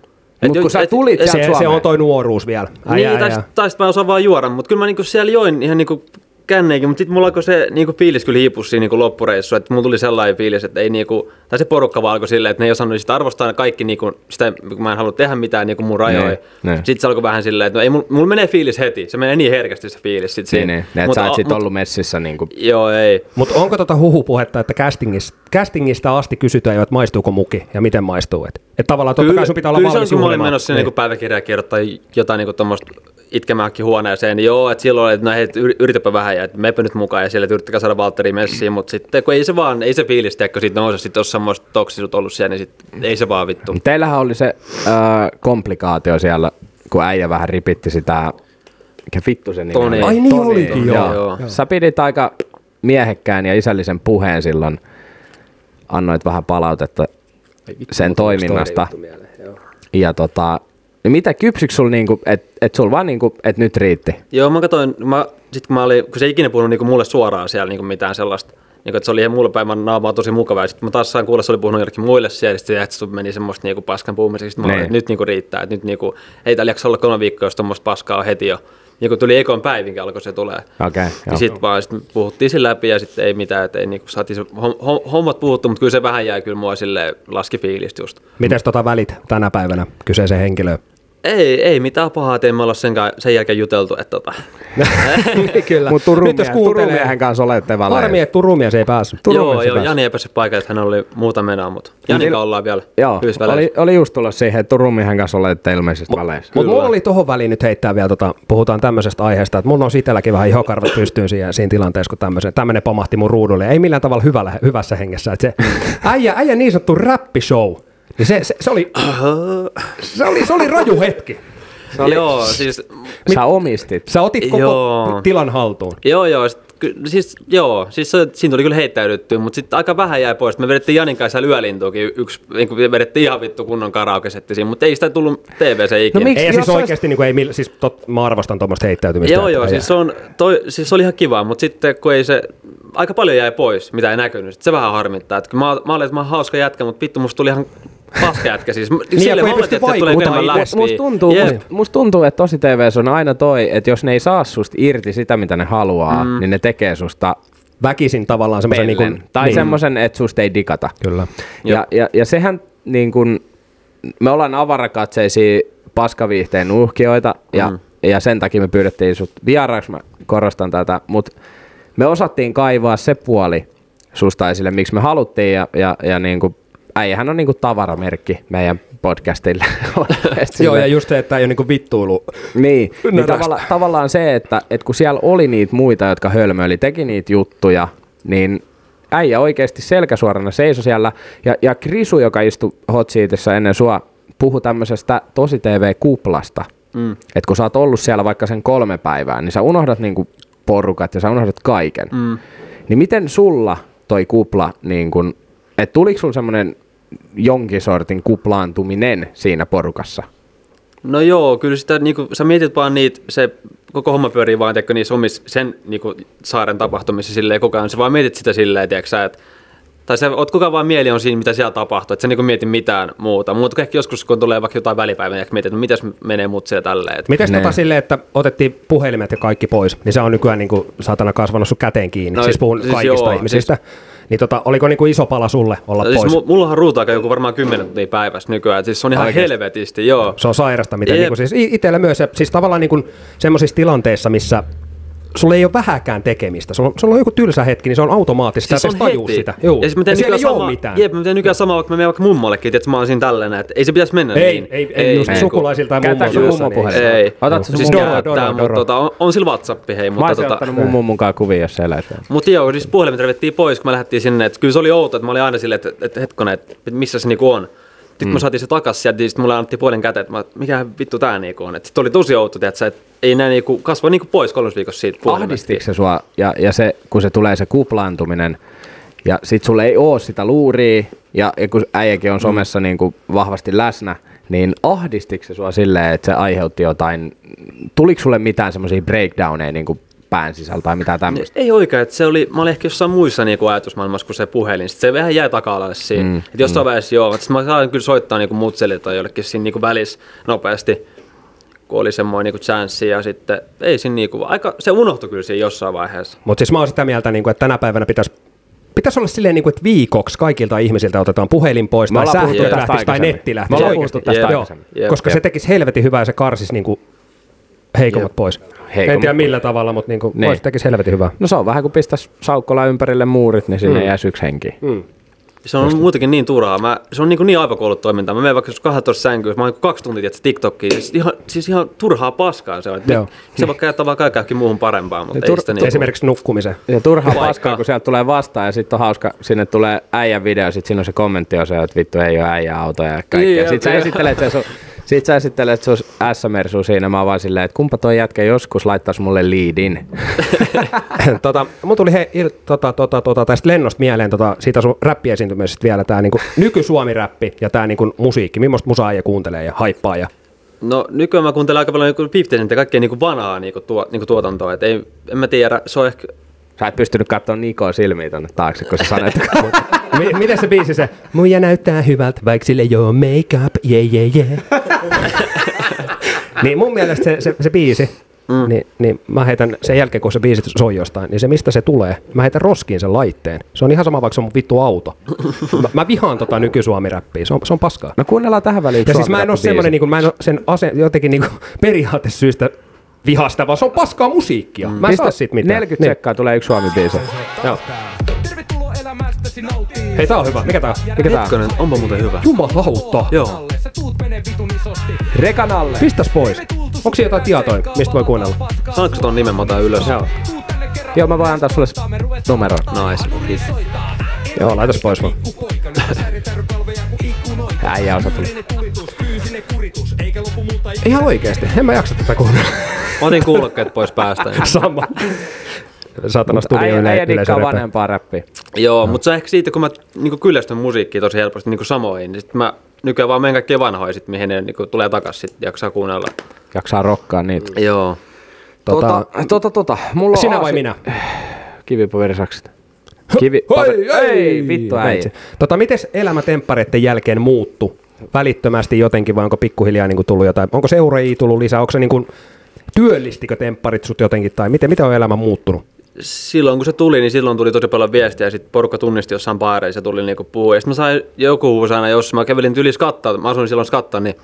Mut kun sä tulit sieltä Se, se Suomeen. on toi nuoruus vielä. Äijä, niin, tai, tai sit mä osaan vaan juoda, mutta kyllä mä niinku siellä join ihan niinku känneikin, mutta sitten mulla alkoi se niinku fiilis kyllä hiipua siinä niinku loppureissu, että mulla tuli sellainen fiilis, että ei niinku, tai se porukka vaan alkoi silleen, että ne ei osannut sitä arvostaa kaikki niinku, sitä, kun mä en halua tehdä mitään niinku mun rajoja. Niin, niin. Sitten se alkoi vähän silleen, että no ei, mulla, mulla menee fiilis heti, se menee niin herkästi se fiilis sit Niin, siinä. niin, että Mut sä oot sit mut- ollut messissä niinku. Joo, ei. Mutta onko tota huhupuhetta, että castingista, castingista asti kysytään jo, että maistuuko muki ja miten maistuu? Että et tavallaan totta kai sun pitää olla kyllä valmis se on, kun mä olin menossa sinne Niin. niin. päiväkirjaa kirjoittaa jotain niin tuommoista itkemääkin huoneeseen, niin joo, että silloin oli, että no hei, yri- yritäpä vähän ja että mepä nyt mukaan ja siellä, että yrittäkää saada Valtteri messiin, mutta sitten kun ei se vaan, ei se fiilis, tiedätkö, siitä nouse, sitten jos semmoista toksisuutta ollut siellä, niin sit, ei se vaan vittu. Teillähän oli se äh, komplikaatio siellä, kun äijä vähän ripitti sitä, mikä vittu sen nimi Toni. Ai niin Toni, olikin, joo. joo. Joo. Sä pidit aika miehekkään ja isällisen puheen silloin. Annoit vähän palautetta sen toiminnasta. Ja tota, niin mitä kypsyks sul niinku, että et sul vaan niinku, että nyt riitti? Joo, mä katsoin, mä, sit kun mä olin, kun se ei ikinä puhunut niinku mulle suoraan siellä niinku mitään sellaista, niinku, että se oli ihan mulle päin, mä naama on tosi mukava, ja sitten mä taas sain kuulla, että se oli puhunut jollekin muille siellä, ja sitten se meni semmoista niinku paskan puhumiseksi, sitten mä olin, Niin. että nyt niinku riittää, että nyt niinku, ei täällä jaksa olla kolme viikkoa, jos tuommoista paskaa on heti jo. Ja kun tuli ekon päivinkin alkoi se tulee. Okei, okay, Ja sitten vaan sit puhuttiin sen läpi ja sitten ei mitään, että ei niinku saatiin se hom- hom- hommat puhuttu, mutta kyllä se vähän jäi kyllä mua sille laski fiilistä just. Mites tota välit tänä päivänä kyseiseen henkilöön? Ei, ei mitään pahaa, että emme olla sen, sen jälkeen juteltu, että tota. Kyllä. Mutta Turun, Nyt jos mie- kuuntelee, Turun miehen kanssa olette valaa. harmi, että Turun mies ei päässyt. Turun joo, joo, pääsi. Jani ei päässyt paikalle, että hän oli muuta menoa, mutta Janin Niillä- kanssa ollaan vielä Joo, oli, oli just tulla siihen, että Turun miehen kanssa olette ilmeisesti väleissä. Mutta mulla oli tohon väliin nyt heittää vielä, tota, puhutaan tämmöisestä aiheesta, että mulla on itselläkin vähän ihokarvat pystyyn siinä, siinä tilanteessa, kun tämmöisen, tämmöinen pamahti mun ruudulle. Ei millään tavalla hyvällä, hyvässä hengessä. Että se äijä, äijä niin sanottu räppishow, niin se, se, se, oli, se, oli, se oli raju hetki. Joo, siis, Sä omistit. Sä otit koko Joo. tilan haltuun. joo, joo, sit, ky- siis, joo, siis se, siinä tuli kyllä heittäydyttyä, mutta sitten aika vähän jäi pois. Me vedettiin Janin kanssa yölintuukin, yksi, niin kuin vedettiin ihan vittu kunnon karaoke-setti siinä, mutta ei sitä tullut TVC ikinä. No miksi? Ei siis olisi- oikeasti, niin kuin, ei, siis tot, mä arvostan tuommoista heittäytymistä. Joo, joo, siis se, on, toi, siis se oli ihan kiva, mutta sitten kun ei se, aika paljon jäi pois, mitä ei näkynyt, sit se vähän harmittaa. Että mä, mä olin, että mä oon hauska jätkä, mutta vittu musta tuli ihan paska jätkä siis. ja Sille oletin, että tulee enemmän itse. läpi. Musta tuntuu, Jep. must, musta tuntuu, että tosi TVS on aina toi, että jos ne ei saa susta irti sitä, mitä ne haluaa, mm. niin ne tekee susta Väkisin tavallaan semmoisen... Niin kuin, tai niin, semmoisen, että susta ei digata. Kyllä. Ja, ja, ja sehän niin kun, me ollaan avarakatseisia paskaviihteen uhkioita ja, mm. ja sen takia me pyydettiin sut vieraaksi, mä korostan tätä, mutta me osattiin kaivaa se puoli susta esille, miksi me haluttiin ja, ja, ja niin kuin, äijähän on niin kuin tavaramerkki meidän podcastille. Joo, ja just se, että ei ole niin vittuilu. Niin, niin Närästä. tavalla, tavallaan se, että, että kun siellä oli niitä muita, jotka hölmöili, teki niitä juttuja, niin äijä oikeasti selkäsuorana seisoi siellä. Ja, ja Krisu, joka istui Hot Seatissä ennen sua, puhui tämmöisestä tosi TV-kuplasta. Mm. Että kun sä oot ollut siellä vaikka sen kolme päivää, niin sä unohdat niinku porukat ja sä unohdat kaiken. Mm. Niin miten sulla toi kupla, niin kun, että tuliko sulla semmoinen jonkin sortin kuplaantuminen siinä porukassa? No joo, kyllä sitä, niin kuin, sä mietit vaan niitä, se koko homma pyörii vaan tiedätkö, niissä omissa, sen niin kuin, saaren tapahtumissa silleen koko ajan. Sä vaan mietit sitä silleen, tiedätkö, sä, että tai sä oot koko ajan vaan mieli on siinä, mitä siellä tapahtuu, että sä niin mieti mitään muuta. Mutta ehkä joskus, kun tulee vaikka jotain välipäivää, ja mietit, että mitäs menee mut siellä tälleen. Että... Miten Ne. tota silleen, että otettiin puhelimet ja kaikki pois, niin se on nykyään niin kuin, saatana kasvanut sun käteen kiinni, no, No, siis puhun siis kaikista joo, ihmisistä. Niin tota, oliko niin kuin iso pala sulle olla Siis pois? mu- mullahan ruutaakaan joku varmaan 10 tuntia päivässä nykyään. Siis se on ihan Oikeesti? helvetisti, joo. Se on sairasta, miten Jep. niin kuin, siis itsellä myös, ja siis tavallaan niin kuin, semmoisissa tilanteissa, missä sulla ei ole vähäkään tekemistä. Sulla, sulla on joku tylsä hetki, niin se on automaattista, Siis siis on tajuu heti. sitä. Juu. Ja, siis mä ja teen siellä ei nykyään ole sama, mitään. Jep, mä teen nykyään sama, vaikka mä menen vaikka mummollekin, että mä oon siinä tällainen, että ei se pitäisi mennä Ei, niin. ei, ei, just niin sukulaisilta ja Käyttääkö mummoilta. mummo puhelin? Ei. Otatko sä siis mun Doro, käyttää, mutta tota, on, on sillä WhatsApp, hei. Mä Mutta olisin tota, ottanut mun mummun mukaan kuvia, jos se vielä. Mutta joo, siis puhelimet revettiin pois, kun me lähdettiin sinne. Että kyllä se oli outo, että mä olin aina silleen, että, että hetkonen, että, että missä se niinku on. Sitten mm. kun me saatiin se takas sieltä, niin sitten mulle annettiin puhelin käteen, että mä, mikä vittu tää niinku on. Sitten oli tosi outo, että ei näin niinku, kasvoi niinku pois kolmes viikossa siitä. Ahdistiko se sua, ja, ja se, kun se tulee se kuplaantuminen, ja sit sulle ei oo sitä luuria, ja, ja kun äijäkin on somessa niin kuin vahvasti läsnä, niin ahdistiko se sua silleen, että se aiheutti jotain, tuliko sulle mitään semmoisia breakdowneja niin kuin pään sisällä tai mitään tämmöistä? Ei oikein, että se oli, mä olin ehkä jossain muissa niinku ajatusmaailmassa kuin se puhelin. Sitten se vähän jäi taka-alalle siinä. Mm. Että jossain mm. vaiheessa joo, mutta sitten mä saan kyllä soittaa niinku mutselle tai jollekin siinä niinku välissä nopeasti, kun oli semmoinen niinku chanssi ja sitten ei siinä niinku, aika, se unohtui kyllä siinä jossain vaiheessa. Mutta siis mä oon sitä mieltä, niin kuin, että tänä päivänä pitäisi Pitäisi olla silleen, niin kuin, että viikoksi kaikilta ihmisiltä otetaan puhelin pois, tai tästä lähtisi, tai netti lähtisi. Ollaan Oikeasti. puhuttu tästä Joo, aikaisemmin. Jep, Koska jep. se tekisi helvetin hyvää ja se karsisi niin kuin heikommat Jep. pois. Heikommat en tiedä pois. millä tavalla, mutta niin kuin, Niin. niin. tekisi helvetin hyvää. No se on vähän kuin pistäisi saukkola ympärille muurit, niin sinne mm. jäisi yksi henki. Mm. Se on muutenkin niin turhaa. Mä, se on niin, niin aivokuollut toimintaa. Mä menen vaikka jos 12 sänkyyn, mä oon niin kaksi tuntia tietysti TikTokia. Siis ihan, siis ihan turhaa paskaa se on. Joo. Se voi käyttää vaan kaikkeen muuhun parempaan, mutta Tur- ei sitä niin Esimerkiksi nukkumisen. Ja turhaa Vaikka- paskaa, kun sieltä tulee vastaan ja sitten on hauska, sinne tulee äijän video, sitten siinä on se kommentti on se, että vittu ei ole äijän autoja ja kaikkea. Niin, sitten sä esittelet se sun, sit sä esittelet sun S-mersu siinä, mä oon vaan silleen, että kumpa toi jätkä joskus laittaisi mulle liidin. tota, mun tuli he, il, tota, tota, tota, tästä lennosta mieleen tota, siitä sun räppiesiintymisestä vielä tämä niinku, nyky-suomi-räppi ja tämä niinku, musiikki. Millaista musaa ja kuuntelee ja haippaa ja No nykyään mä kuuntelen aika paljon niin 50 Centia kaikkea niin vanhaa niin tuo, niin tuotantoa. Et ei, en mä tiedä, se on ehkä... Sä et pystynyt katsoa Nikoa silmiä tonne taakse, kun sä sanoit, että Mi- miten se biisi se? Muija näyttää hyvältä, vaikka sille ei ole make-up, yeah, yeah, yeah. niin mun mielestä se, se, se biisi, mm. niin, niin mä heitän sen jälkeen, kun se biisi soi jostain, niin se mistä se tulee, mä heitän roskiin sen laitteen. Se on ihan sama, vaikka se on mun vittu auto. mä, mä vihaan tota nyky-suomi-räppiä, se on, se on paskaa. no kuunnellaan tähän väliin Ja siis mä en ole semmoinen, niin kuin, mä en ole sen ase, jotenkin niin kuin, periaatesyystä vihasta, vaan se on paskaa musiikkia. Mä en saa siitä mitään. 40 sekkaa tulee yksi suomi-biisi. Joo. Hei, tää on hyvä. Mikä tää on? Mikä tää on? Hetkonen, onpa muuten hyvä. Jumalauta. Joo. Sä tuut menee vitun isosti. Rekan alle. Pistäs pois. Onko siinä jotain tietoa, mistä voi kuunnella? Sanotko sä ton nimen, mä otan ylös? Joo. Joo, mä voin antaa sulle numeron. Nice. Kiitos. Joo, laitas pois vaan. Äijä osa tuli. Ihan oikeesti, en mä jaksa tätä kuunnella. Mä otin kuulokkeet pois päästä. Sama. Saatana studio Äijä, yle, äijä dikkaa yleisö vanhempaa räppiä. Joo, mutta se on ehkä siitä, kun mä niin kyllästyn musiikkiin tosi helposti niin samoihin, niin sit mä nykyään vaan menen kaikkia vanhoja, sit, mihin ne niin tulee takas, sit jaksaa kuunnella. Jaksaa rokkaa niitä. Joo. Tota, Tota, tota, tota. Mulla on Sinä vai aasi- minä? Kivipaperisakset. Kivi... Hei, ei, vittu äijä. Veitsi. Tota, mites elämätemppareiden jälkeen muuttu? Välittömästi jotenkin vai onko pikkuhiljaa niin kuin tullut jotain? Onko seuraajia tullut lisää? Onko se niin kuin, työllistikö tempparit sut jotenkin? Tai miten, miten on elämä muuttunut? Silloin kun se tuli, niin silloin tuli tosi paljon viestiä ja sitten porukka tunnisti jossain baareissa ja tuli niinku puhua. Ja sitten mä sain joku huusi aina, jos mä kävelin yli skattaa, mä asuin silloin skattaa, niin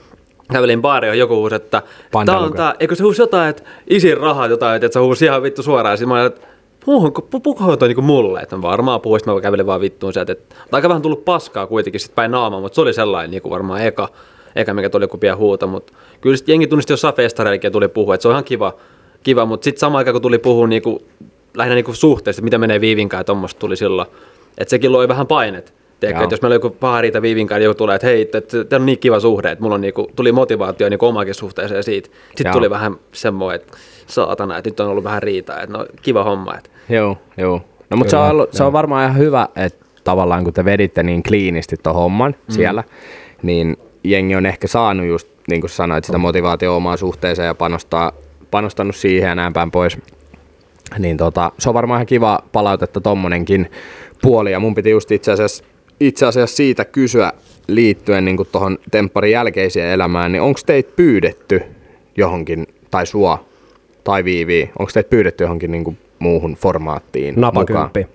kävelin baariin ja joku huusi, että tää on tää, eikö se huusi jotain, että isin rahat jotain, että se huusi ihan vittu suoraan. Ja sitten mä olin, että puhunko, pu, puhuko toi niinku mulle, että varmaan puhuin, sitten mä kävelin vaan vittuun sieltä. Että, aika vähän tullut paskaa kuitenkin sit päin naamaa, mutta se oli sellainen niinku varmaan eka, eka mikä tuli joku pian huuta, mutta kyllä sitten jengi tunnisti jossain festareillakin ja tuli puhua, että se on ihan kiva, kiva mutta sitten samaan aikaan kun tuli puhua niinku, lähinnä niinku suhteesta, että mitä menee viivinkaan ja tuommoista tuli silloin, että sekin loi vähän painet. Tiedätkö, Joo. että jos meillä on joku paha riita viivinkaan, niin joku tulee, että hei, että tämä on niin kiva suhde, että mulla on niinku, tuli motivaatio niinku omaankin suhteeseen siitä. Sitten Joo. tuli vähän semmoinen, että saatana, että nyt on ollut vähän riitaa, että no kiva homma. Että. Joo, joo. No mutta se on, ollut, se on varmaan ihan hyvä, että tavallaan kun te veditte niin kliinisti tuon homman mm. siellä, niin jengi on ehkä saanut just, niin kuin sanoit, sitä motivaatio omaan suhteeseen ja panostaa, panostanut siihen ja näin päin pois. Niin tota, se on varmaan ihan kiva palautetta tommonenkin puoli ja mun piti just itse asiassa, itse asiassa siitä kysyä liittyen niin tuohon tempparin jälkeiseen elämään, niin onko teitä pyydetty johonkin, tai sua, tai Viivi, onko teitä pyydetty johonkin niin kuin muuhun formaattiin mukaan? Napakymppi.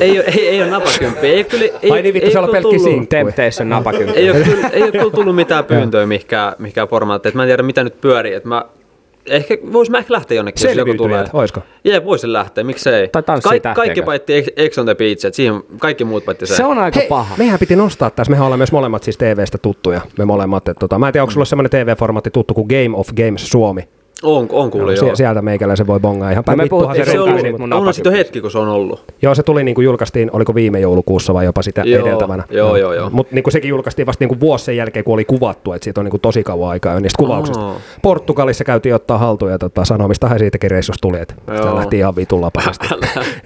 ei, ole, ei, ei ole napakymppi. Ei, kyllä, ei, Ai niin vittu, ei siellä on pelkki tullut- sinkkuja. Temptation napakymppi. Ei ole, kyllä, ei ole kyllä tullut mitään pyyntöä mihinkään, mihinkään formaattiin. Et Mä en tiedä, mitä nyt pyörii. Et mä, ehkä, vois mä ehkä lähteä jonnekin, jos joku tulee. Selviytyjät, oisko? Jee, voisin lähteä, miksei. Tai tanssitähtien kaikki paitsi Ex- on the Beach, et siihen kaikki muut paitsi se. Se on aika Hei, paha. mehän piti nostaa tässä, mehän ollaan myös molemmat siis TV-stä tuttuja, me molemmat. Et, tota, mä en tiedä, onko sulla semmoinen TV-formaatti tuttu kuin Game of Games Suomi. On, on kuullut Sie- joo. sieltä meikäläisen voi bongaa ihan päin. me Vittuhan puhuttiin se Se ollut, mun on sitten hetki, kun se on ollut. Joo, se tuli niin kuin julkaistiin, oliko viime joulukuussa vai jopa sitä Joo, edeltävänä. joo, joo, joo. Mutta niin sekin julkaistiin vasta niin kuin vuosi sen jälkeen, kun oli kuvattu, että siitä on niin kuin tosi kauan aikaa jo niistä kuvauksista. Aa. Portugalissa käytiin ottaa haltuun ja tota, sanomistahan siitäkin reissusta tuli, että sitä Joo. lähti ihan vitun lapasesti.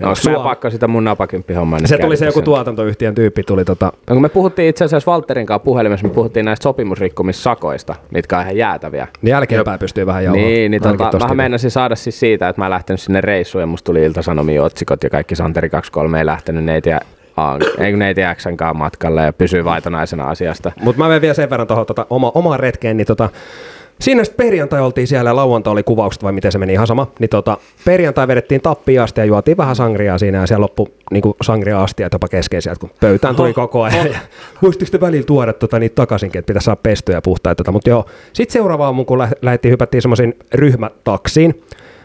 No, meidän pakko sitä mun napakymppihommaa se tuli se joku tuotantoyhtiön tyyppi, tuli tota, No, kun me puhuttiin itse asiassa Valterin kanssa puhelimessa, me puhuttiin näistä sopimusrikkomissakoista, mitkä on ihan jäätäviä. niin jälkeenpäin pystyy vähän jauhaa. Niin, niin tota, mähän meinasin saada siis siitä, että mä lähtenyt sinne reissuun ja musta tuli Ilta-Sanomien otsikot ja kaikki Santeri 23 ei lähtenyt neiti ja Aa, ei kun neiti Xnkaan matkalle ja pysyy vaitonaisena asiasta. Mutta mä menen vielä sen verran tuohon tota, oma, omaan retkeen, niin tota, siinä sitten perjantai oltiin siellä ja lauantai oli kuvaukset vai miten se meni ihan sama. Niin tota, perjantai vedettiin tappiin asti ja juotiin vähän sangriaa siinä ja siellä loppu niin sangria asti ja jopa kesken sieltä, kun pöytään tuli koko ajan. Ja te välillä tuoda tota, niitä takaisinkin, että pitäisi saada pestyä ja puhtaita. Tota. Mutta joo, sitten seuraava aamu, kun lä- lähdettiin, hypättiin semmoisiin ryhmätaksiin,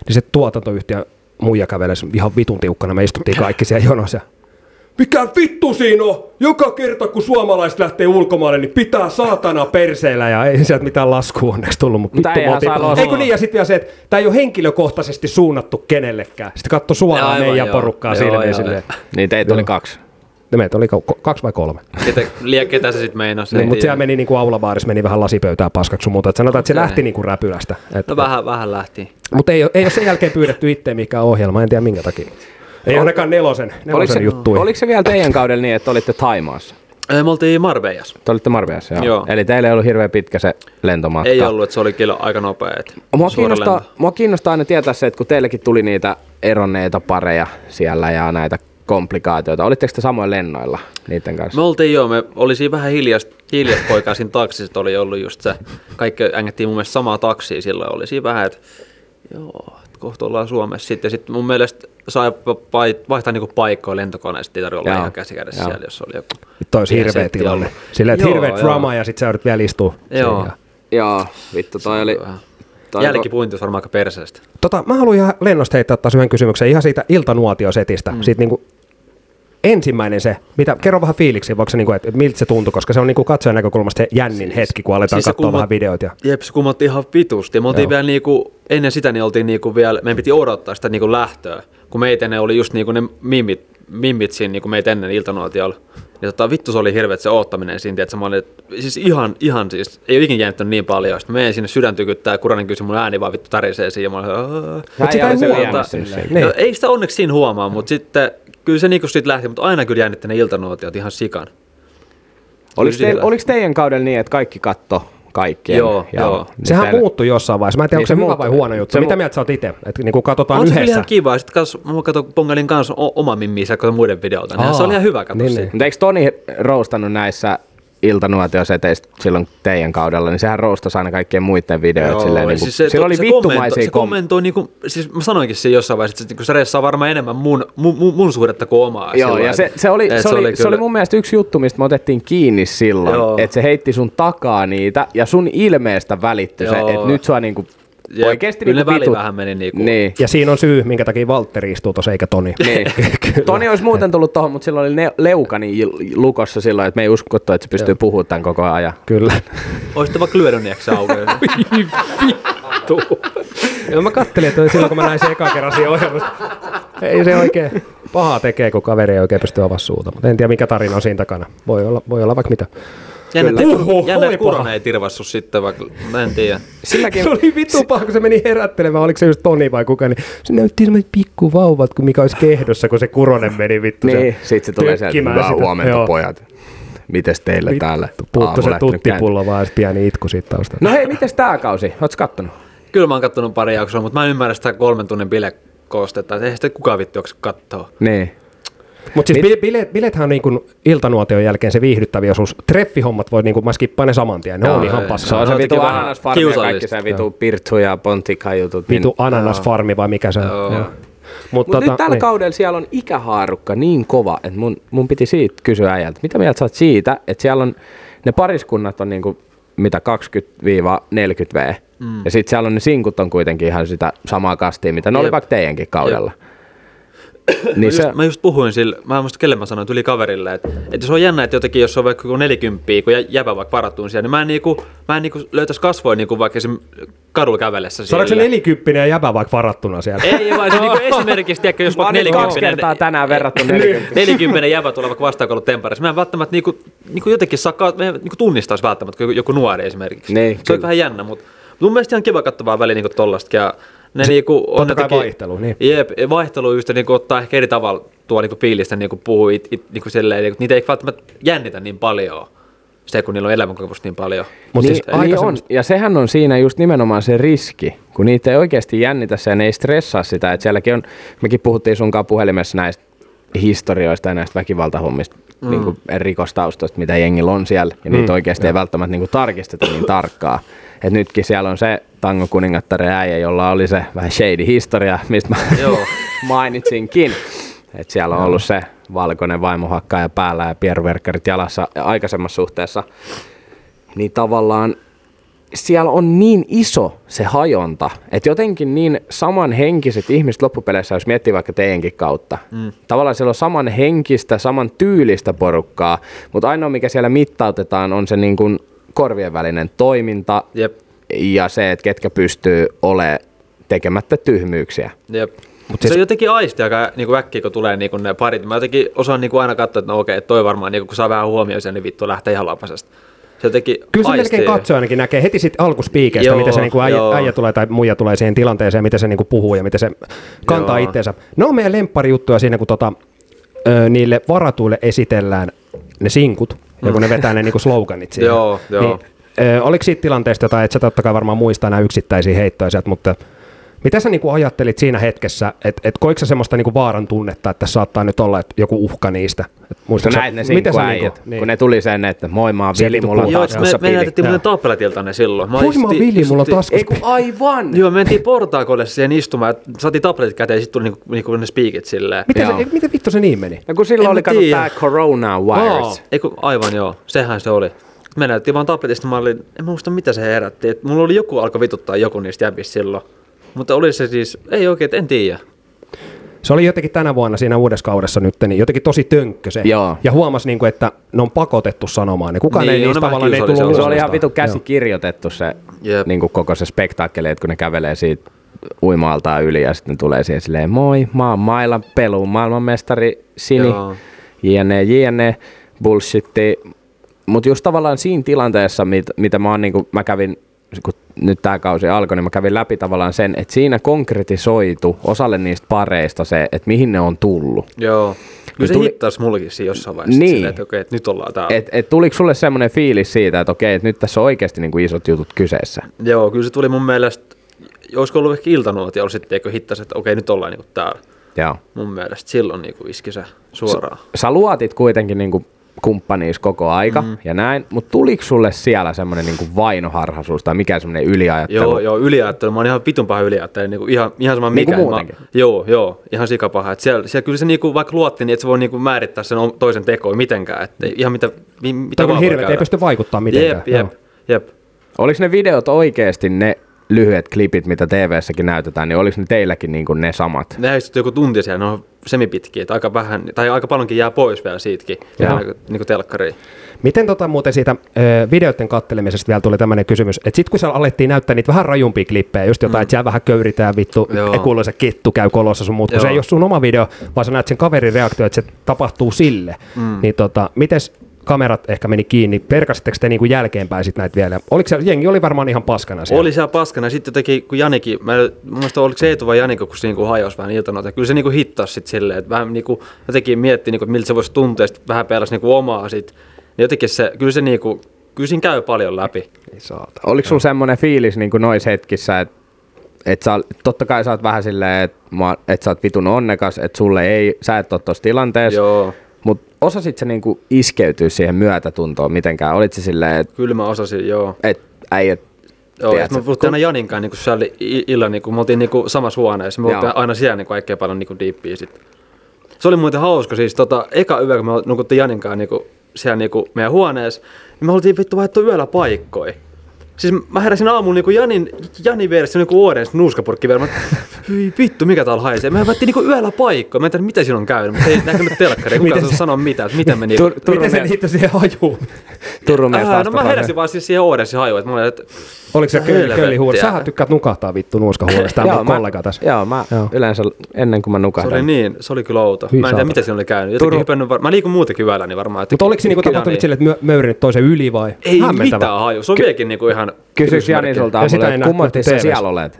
niin se tuotantoyhtiö muija käveli ihan vitun tiukkana. Me istuttiin kaikki siellä jonossa. Mikä vittu siinä on? Joka kerta kun suomalaiset lähtee ulkomaille, niin pitää saatana perseellä ja ei sieltä mitään laskua onneksi tullut. Mutta Mutta vittu motiva- saa. Ei kun niin, ja sitten vielä se, että tämä ei ole henkilökohtaisesti suunnattu kenellekään. Sitten katso suoraan Aivan, meidän joo. porukkaa silmiin silleen. Niin teitä oli kaksi. No meitä oli kaksi vai kolme. Ketä, liian ketä se sitten meinasi. Niin, mutta siellä meni niinku aulabaarissa meni vähän lasipöytää paskaksi muuta. Et sanotaan, että se lähti niinku räpylästä. Et, No vähän, vähän lähti. mutta ei, ole- ei ole sen jälkeen pyydetty itse mikään ohjelma, en tiedä minkä takia. Ei ainakaan nelosen, Oliko nelosen se, juttuja. oliko se vielä teidän kaudella niin, että olitte Taimaassa? Ei, Me oltiin Marbeijas. Te olitte Marveassa, joo. Joo. Eli teillä ei ollut hirveän pitkä se lentomatka. Ei ollut, että se oli kyllä aika nopea. Mua kiinnostaa, lento. mua kiinnostaa aina tietää se, että kun teillekin tuli niitä eronneita pareja siellä ja näitä komplikaatioita, olitteko te samoin lennoilla niiden kanssa? Me oltiin joo, me oli siinä vähän hiljasta, hiljasta poikaa siinä taksissa, oli ollut just se, kaikki ängettiin mun mielestä samaa taksia silloin, oli siinä vähän, että joo, kohta ollaan Suomessa sitten, sitten mun mielestä sai vai- vaihtaa niinku paikkoja lentokoneesta, ei tarvitse olla ihan käsikädessä Joo. siellä, jos oli joku. Toi olisi hirveä tilanne. Silleen, että hirveä drama ja sit sä joudut vielä istua. Joo. siinä. Joo, vittu toi oli... Toi Jälkipuinti olisi varmaan aika perseestä. Tota, mä haluan ihan lennosta heittää taas yhden kysymyksen ihan siitä iltanuotiosetistä. Mm. Siitä niinku ensimmäinen se, mitä, kerro vähän fiiliksi, voiko se niinku, että miltä se tuntui, koska se on niinku katsojan näkökulmasta se jännin siis, hetki, kun aletaan siis katsoa kumma- vähän videoita. Ja... Jep, se kummotti ihan vitusti. Me oltiin Joo. vielä niinku, ennen sitä niin oltiin niinku vielä, meidän piti odottaa sitä niinku lähtöä, kun meitä ennen oli just niinku ne mimmit, mimmit siinä niinku meitä ennen iltanuotiolla. Ja tota, vittu se oli hirveet se oottaminen siinä, että mä olin, siis ihan, ihan siis, ei ole ikinä jännittänyt niin paljon. Sitten mä menen sinne sydän tykyttää ja kuranen kysyi, mun ääni vaan vittu tärisee siinä. Ja mä olin. Mut sitä ei jäänyt silleen. Niin. no, ei sitä onneksi siinä huomaa, mutta sitten kyllä se niinku siitä lähti, mutta aina kyllä jännitti ne iltanuotiot ihan sikan. Oliko, sillä. oliko teidän kaudella niin, että kaikki katto kaikkien? Joo, joo. niin Sehän teillä- muuttui jossain vaiheessa. Mä en tiedä, Niin onko se, se hyvä muuttui. vai huono juttu. Se Mitä mu- mieltä sä oot itse? Että niinku katsotaan On se kyllä yhdessä. ihan kiva. Sitten kans, mä katsoin, pongalin kanssa oma mimmissä, kun muiden videolta. Niin se oli ihan hyvä katsoa niin, niin, niin. Mutta eikö Toni roustannut näissä iltanuotioseteistä silloin teidän kaudella, niin sehän roustasi aina kaikkien muiden videoita. silleen, niin siis kuin, sillä oli se vittumaisia kommentoi, se kommentoi niinku, siis mä sanoinkin siinä jossain vaiheessa, että niinku se reissaa varmaan enemmän mun, mun, mun, suhdetta kuin omaa. Joo, silloin, ja se, se, oli, et se, oli, se oli kyllä- mun mielestä yksi juttu, mistä me otettiin kiinni silloin, Joo. että se heitti sun takaa niitä ja sun ilmeestä välittyi se, Joo. että nyt sua niinku Jep, niinku ne väli vitut. vähän meni niinku- Niin. Ja siinä on syy, minkä takia Valtteri istuu tuossa eikä Toni. Niin. Toni olisi muuten tullut tuohon, mutta silloin oli ne, leuka niin lukossa silloin, että me ei uskottu, että se pystyy puhumaan tämän koko ajan. Kyllä. Olisitte vaikka lyödä nieksi auki. Ja mä kattelin, että silloin kun mä näin se eka kerran siinä ohjelmassa, ei se oikein pahaa tekee, kun kaveri ei oikein pysty avaamaan suuta. Mutta en tiedä, mikä tarina on siinä takana. Voi olla, voi olla vaikka mitä. Jännä, jännä, Kuronen ei tirvassu sitten, vaikka mä en tiedä. Silläkin, Se oli vittu paha, kun se meni herättelemään, oliko se just Toni vai kuka, niin se näytti semmoiset pikkuvauvat, kun mikä olisi kehdossa, kun se Kuronen meni vittu. niin, sit se tulee sieltä, hyvää huomenta Joo. pojat. Mites teille Vittu, täällä? Puuttu se tuttipullo vaan, pieni itku siitä taustalla. No hei, mites tää kausi? Ootko kattonut? Kyllä mä oon kattonut pari jaksoa, mutta mä en ymmärrä sitä kolmen tunnin bilekoostetta. Eihän sitä kukaan vittu jaksa kattoo. Niin. Mutta siis Mit- bile- bileet, bilethän on niin kuin iltanuotion jälkeen se viihdyttävä osuus. Treffihommat voi niin kuin, mä skippaan ne saman tien. Ne Joo, on ihan paskaa. Se on se vitu ananasfarmi ja kaikki se vitu pirtsu ja pontika jutut. Vitu ananasfarmi vai mikä se on. Joo. Joo. Mutta Mutta tota, nyt tällä niin. kaudella siellä on ikähaarukka niin kova, että mun, mun piti siitä kysyä äijältä. Mitä mieltä sä oot siitä, että siellä on, ne pariskunnat on niinku, mitä 20-40 V. Mm. Ja sitten siellä on ne sinkut on kuitenkin ihan sitä samaa kastia, mitä ne oli Jep. vaikka teidänkin kaudella. Mä, niin just, se, mä just puhuin sille, mä en muista kelle mä sanoin, tuli kaverille, että, että jos on jännä, että jotenkin jos on vaikka joku 40, kun jä- jäbä vaikka varattuun siellä, niin mä en, niinku, mä en niinku löytäisi kasvoja niinku vaikka esim. kadulla kävellessä Saadaanko se sille. nelikymppinen ja jäbä vaikka varattuna siellä? Ei vaan se niinku esimerkiksi, tiedätkö, jos Mä vaikka oon nyt kaksi 40, kertaa tänään verrattu 40. 40 jäbä tulee vaikka vastaakoulut temparissa. Mä en välttämättä niinku, niinku jotenkin saa, mä en niinku tunnistaisi välttämättä joku, joku nuori esimerkiksi. Niin, se on vähän jännä, mutta mun mielestä ihan kiva katsoa vaan väliin niinku tollastakin. Ja ne niinku on totta jotenkin- vaihtelu, niin. Jep, vaihtelu just niinku ottaa ehkä eri tavalla tuo niinku fiilistä niinku puhuu it, it, niinku silleen, niinku, niitä ei välttämättä jännitä niin paljon. Se, kun niillä on elämänkokemusta niin paljon. Mut niin, siis niin on. aikaisemmasta- Ja sehän on siinä just nimenomaan se riski, kun niitä ei oikeasti jännitä se ja ne ei stressaa sitä. Että sielläkin on, mekin puhuttiin sunkaan puhelimessa näistä historioista ja näistä väkivaltahommista, mm. niin kuin rikostaustoista, mitä jengillä on siellä, ja niitä Mm, oikeasti ei välttämättä niin kuin tarkisteta niin tarkkaa. Et nytkin siellä on se tango kuningattaren äijä, jolla oli se vähän shady historia, mistä mä Joo. mainitsinkin. Et siellä on ollut se valkoinen vaimohakkaaja päällä ja pierverkkarit jalassa aikaisemmassa suhteessa. Niin tavallaan siellä on niin iso se hajonta, että jotenkin niin samanhenkiset ihmiset loppupeleissä, jos miettii vaikka teidänkin kautta, mm. tavallaan siellä on samanhenkistä, saman tyylistä porukkaa, mutta ainoa mikä siellä mittautetaan on se niin kuin korvien välinen toiminta Jep, ja se, että ketkä pystyy olemaan tekemättä tyhmyyksiä. jep. Mutta siis- se jotenkin aisti aika niinku äkkiä, kun tulee niinku ne parit. Mä jotenkin osaan niinku aina katsoa, että no okei, toi varmaan, niinku, kun saa vähän huomioon sen, niin vittu lähtee ihan lapasesta. Se jotenkin Kyllä se aistii. melkein katsoja ainakin näkee heti sitten alkuspiikeistä, Joo, miten se niinku äijä, joo. äijä, tulee tai muija tulee siihen tilanteeseen, miten se niinku puhuu ja miten se kantaa Joo. itteensä. Ne on meidän lempparijuttuja siinä, kun tota, ö, niille varatuille esitellään ne sinkut ja kun ne vetää ne niinku sloganit siihen. Joo, joo. Niin, ö, oliko siitä tilanteesta jotain, että sä totta kai varmaan muistaa nämä yksittäisiä heittoja sieltä, mutta mitä sä niinku ajattelit siinä hetkessä, että et koiko sä semmoista niinku vaaran tunnetta, että saattaa nyt olla että joku uhka niistä? Et Kun muistatko sä- näit ne sinkkuäijät, niin. kun ne tuli sen, että moi mä oon Vili, mulla on taskussa me, me pili. näytettiin muuten tappelatilta ne silloin. Mä Voi mä istuttiin- Vili, mulla on taskussa Ei kun aivan! Joo, me mentiin portaakolle siihen istumaan, että saatiin tabletit käteen ja sitten tuli niinku, niinku ne speakit silleen. Miten, se, miten vittu se niin meni? Ja kun silloin En oli kato tää coronavirus. Eiku, aivan joo, sehän se oli. Me näytettiin vaan tabletista, mä olin, en muista mitä se herätti. Et mulla oli joku alkoi vituttaa joku niistä jäbistä silloin. Mutta oli se siis, ei oikein, en tiedä. Se oli jotenkin tänä vuonna siinä uudessa kaudessa nyt, niin jotenkin tosi tönkkö se. Joo. Ja huomasi, niin kuin, että ne on pakotettu sanomaan. Ne kukaan Niin, ei on niistä ne tavallaan ei tullut kiusallisia. Se oli ihan vitu jostain. käsikirjoitettu se Jep. niin kuin koko se spektaakkeli, että kun ne kävelee siitä uimaaltaa yli ja sitten tulee siihen silleen, moi, mä oon Mailan pelu, maailmanmestari Sini, Joo. jne, jne, bullshitti. Mutta just tavallaan siinä tilanteessa, mit, mitä mä, oon, niin kuin, mä kävin, kun nyt tämä kausi alkoi, niin mä kävin läpi tavallaan sen, että siinä konkretisoitu osalle niistä pareista se, että mihin ne on tullut. Joo. Kyllä se tuli- hittaisi mullakin siinä jossain vaiheessa. Niin. Silleen, että okei, että nyt ollaan täällä. Et, et tuliko sulle semmoinen fiilis siitä, että okei, että nyt tässä on oikeasti niin kuin isot jutut kyseessä? Joo, kyllä se tuli mun mielestä, olisiko ollut ehkä iltanuotio, sitten eikö hittasi, että okei, nyt ollaan niinku täällä. Joo. Mun mielestä silloin niinku iski se suoraan. Sä luotit kuitenkin niinku kumppaniis koko aika mm. ja näin, mutta tuliko sulle siellä semmoinen niinku vainoharhaisuus tai mikä semmoinen yliajattelu? Joo, joo, yliajattelu. Mä oon ihan vitun paha yliajattelu. Niin ihan, ihan sama Niin kuin mikä. Mä, muutenkin. joo, joo, ihan sikapaha. Et siellä, siellä, kyllä se niinku, vaikka luotti, niin et se voi niinku määrittää sen toisen tekoa mitenkään. Et ei- ihan mitä, mi, mitä Tämä on hirveä, ei pysty vaikuttaa mitenkään. Jep, jep, jep. Oliko ne videot oikeasti ne lyhyet klipit, mitä TV-säkin näytetään, niin oliko ne teilläkin niinku ne samat? Ne sitten joku tunti siellä, ne on semipitkiä, että aika vähän, tai aika paljonkin jää pois vielä siitäkin, Joo. niin niinku telkkariin. Miten tota muuten siitä ö, videoiden kattelemisesta vielä tuli tämmöinen kysymys, että sitten kun siellä alettiin näyttää niitä vähän rajumpia klippejä, just jotain, mm. että siellä vähän köyritään vittu, Joo. kuuluisa kettu käy kolossa sun muut, kun se ei ole sun oma video, vaan sä näet sen kaverin reaktio, että se tapahtuu sille, mm. niin tota, mites kamerat ehkä meni kiinni. Perkasitteko te niinku jälkeenpäin sit näitä vielä? Oliko se, jengi oli varmaan ihan paskana siellä. Oli siellä paskana. Sitten jotenkin, kun Janikin, mä muista oliko se Eetu vai Janikko, kun se niinku hajosi vähän iltanoita. Kyllä se niinku hittasi sitten silleen, että vähän niinku, jotenkin mietti, niinku, että miltä se voisi tuntua, ja sitten vähän pelasi niinku omaa sit. Niin jotenkin se, kyllä se niinku, kyllä siinä käy paljon läpi. Oliko sulla semmoinen fiilis niin noissa hetkissä, että et sä, totta kai sä oot vähän silleen, että et sä oot vitun onnekas, että sulle ei, sä et ole tuossa tilanteessa, Joo. Mutta osasit sä niinku iskeytyä siihen myötätuntoon mitenkään? Olit se silleen, että Kyllä mä osasin, joo. et, äijät, Joo, mä puhuttiin aina Janin kanssa, niin kun siellä oli i- illalla, niin kun me oltiin niin kuin samassa huoneessa, me oltiin aina siellä niin kaikkein paljon niin diippiä sit. Se oli muuten hauska, siis tota, eka yö, kun me nukuttiin Janin kanssa niin siellä niin meidän huoneessa, niin me oltiin vittu vaihtu yöllä paikkoja. Siis mä heräsin aamulla niinku Janin, Janin vieressä niinku Oodens nuuskapurkki vielä. Mä, hyi vittu, mikä täällä haisee. Me hyvättiin niinku yöllä paikkoja. Mä en tiedä, mitä siinä on käynyt, mutta ei näkynyt telkkari. Kukaan Miten saa se- sanoa mitään, että miten me niinku... Tur- Miten se liittyy siihen hajuun? Turun mies Ää, no mä heräsin vaan siis siihen Oodensin hajuun, että mä olin, että Oliko se Helvettiä. kölli huuda? Sähän tykkäät nukahtaa vittu nuuskahuoneessa. Tämä on mun mä- kollega tässä. Joo, mä Joo. yleensä ennen kuin mä se nukahdan. oli niin, se oli kyllä outo. Hyi Mä en tiedä, mitä siinä oli käynyt. Jotenkin Turun- hypännyt, var... mä liikun muutenkin yöllä, niin varmaan. että- Mutta oliko se niinku tapahtunut sille, että myö- möyrinyt toisen yli vai? Ei mitään haju. Se on vieläkin niinku ihan... Kysyks Jani kysymysmerkki. sulta Ja sitä aamulla, että nähty siellä olet?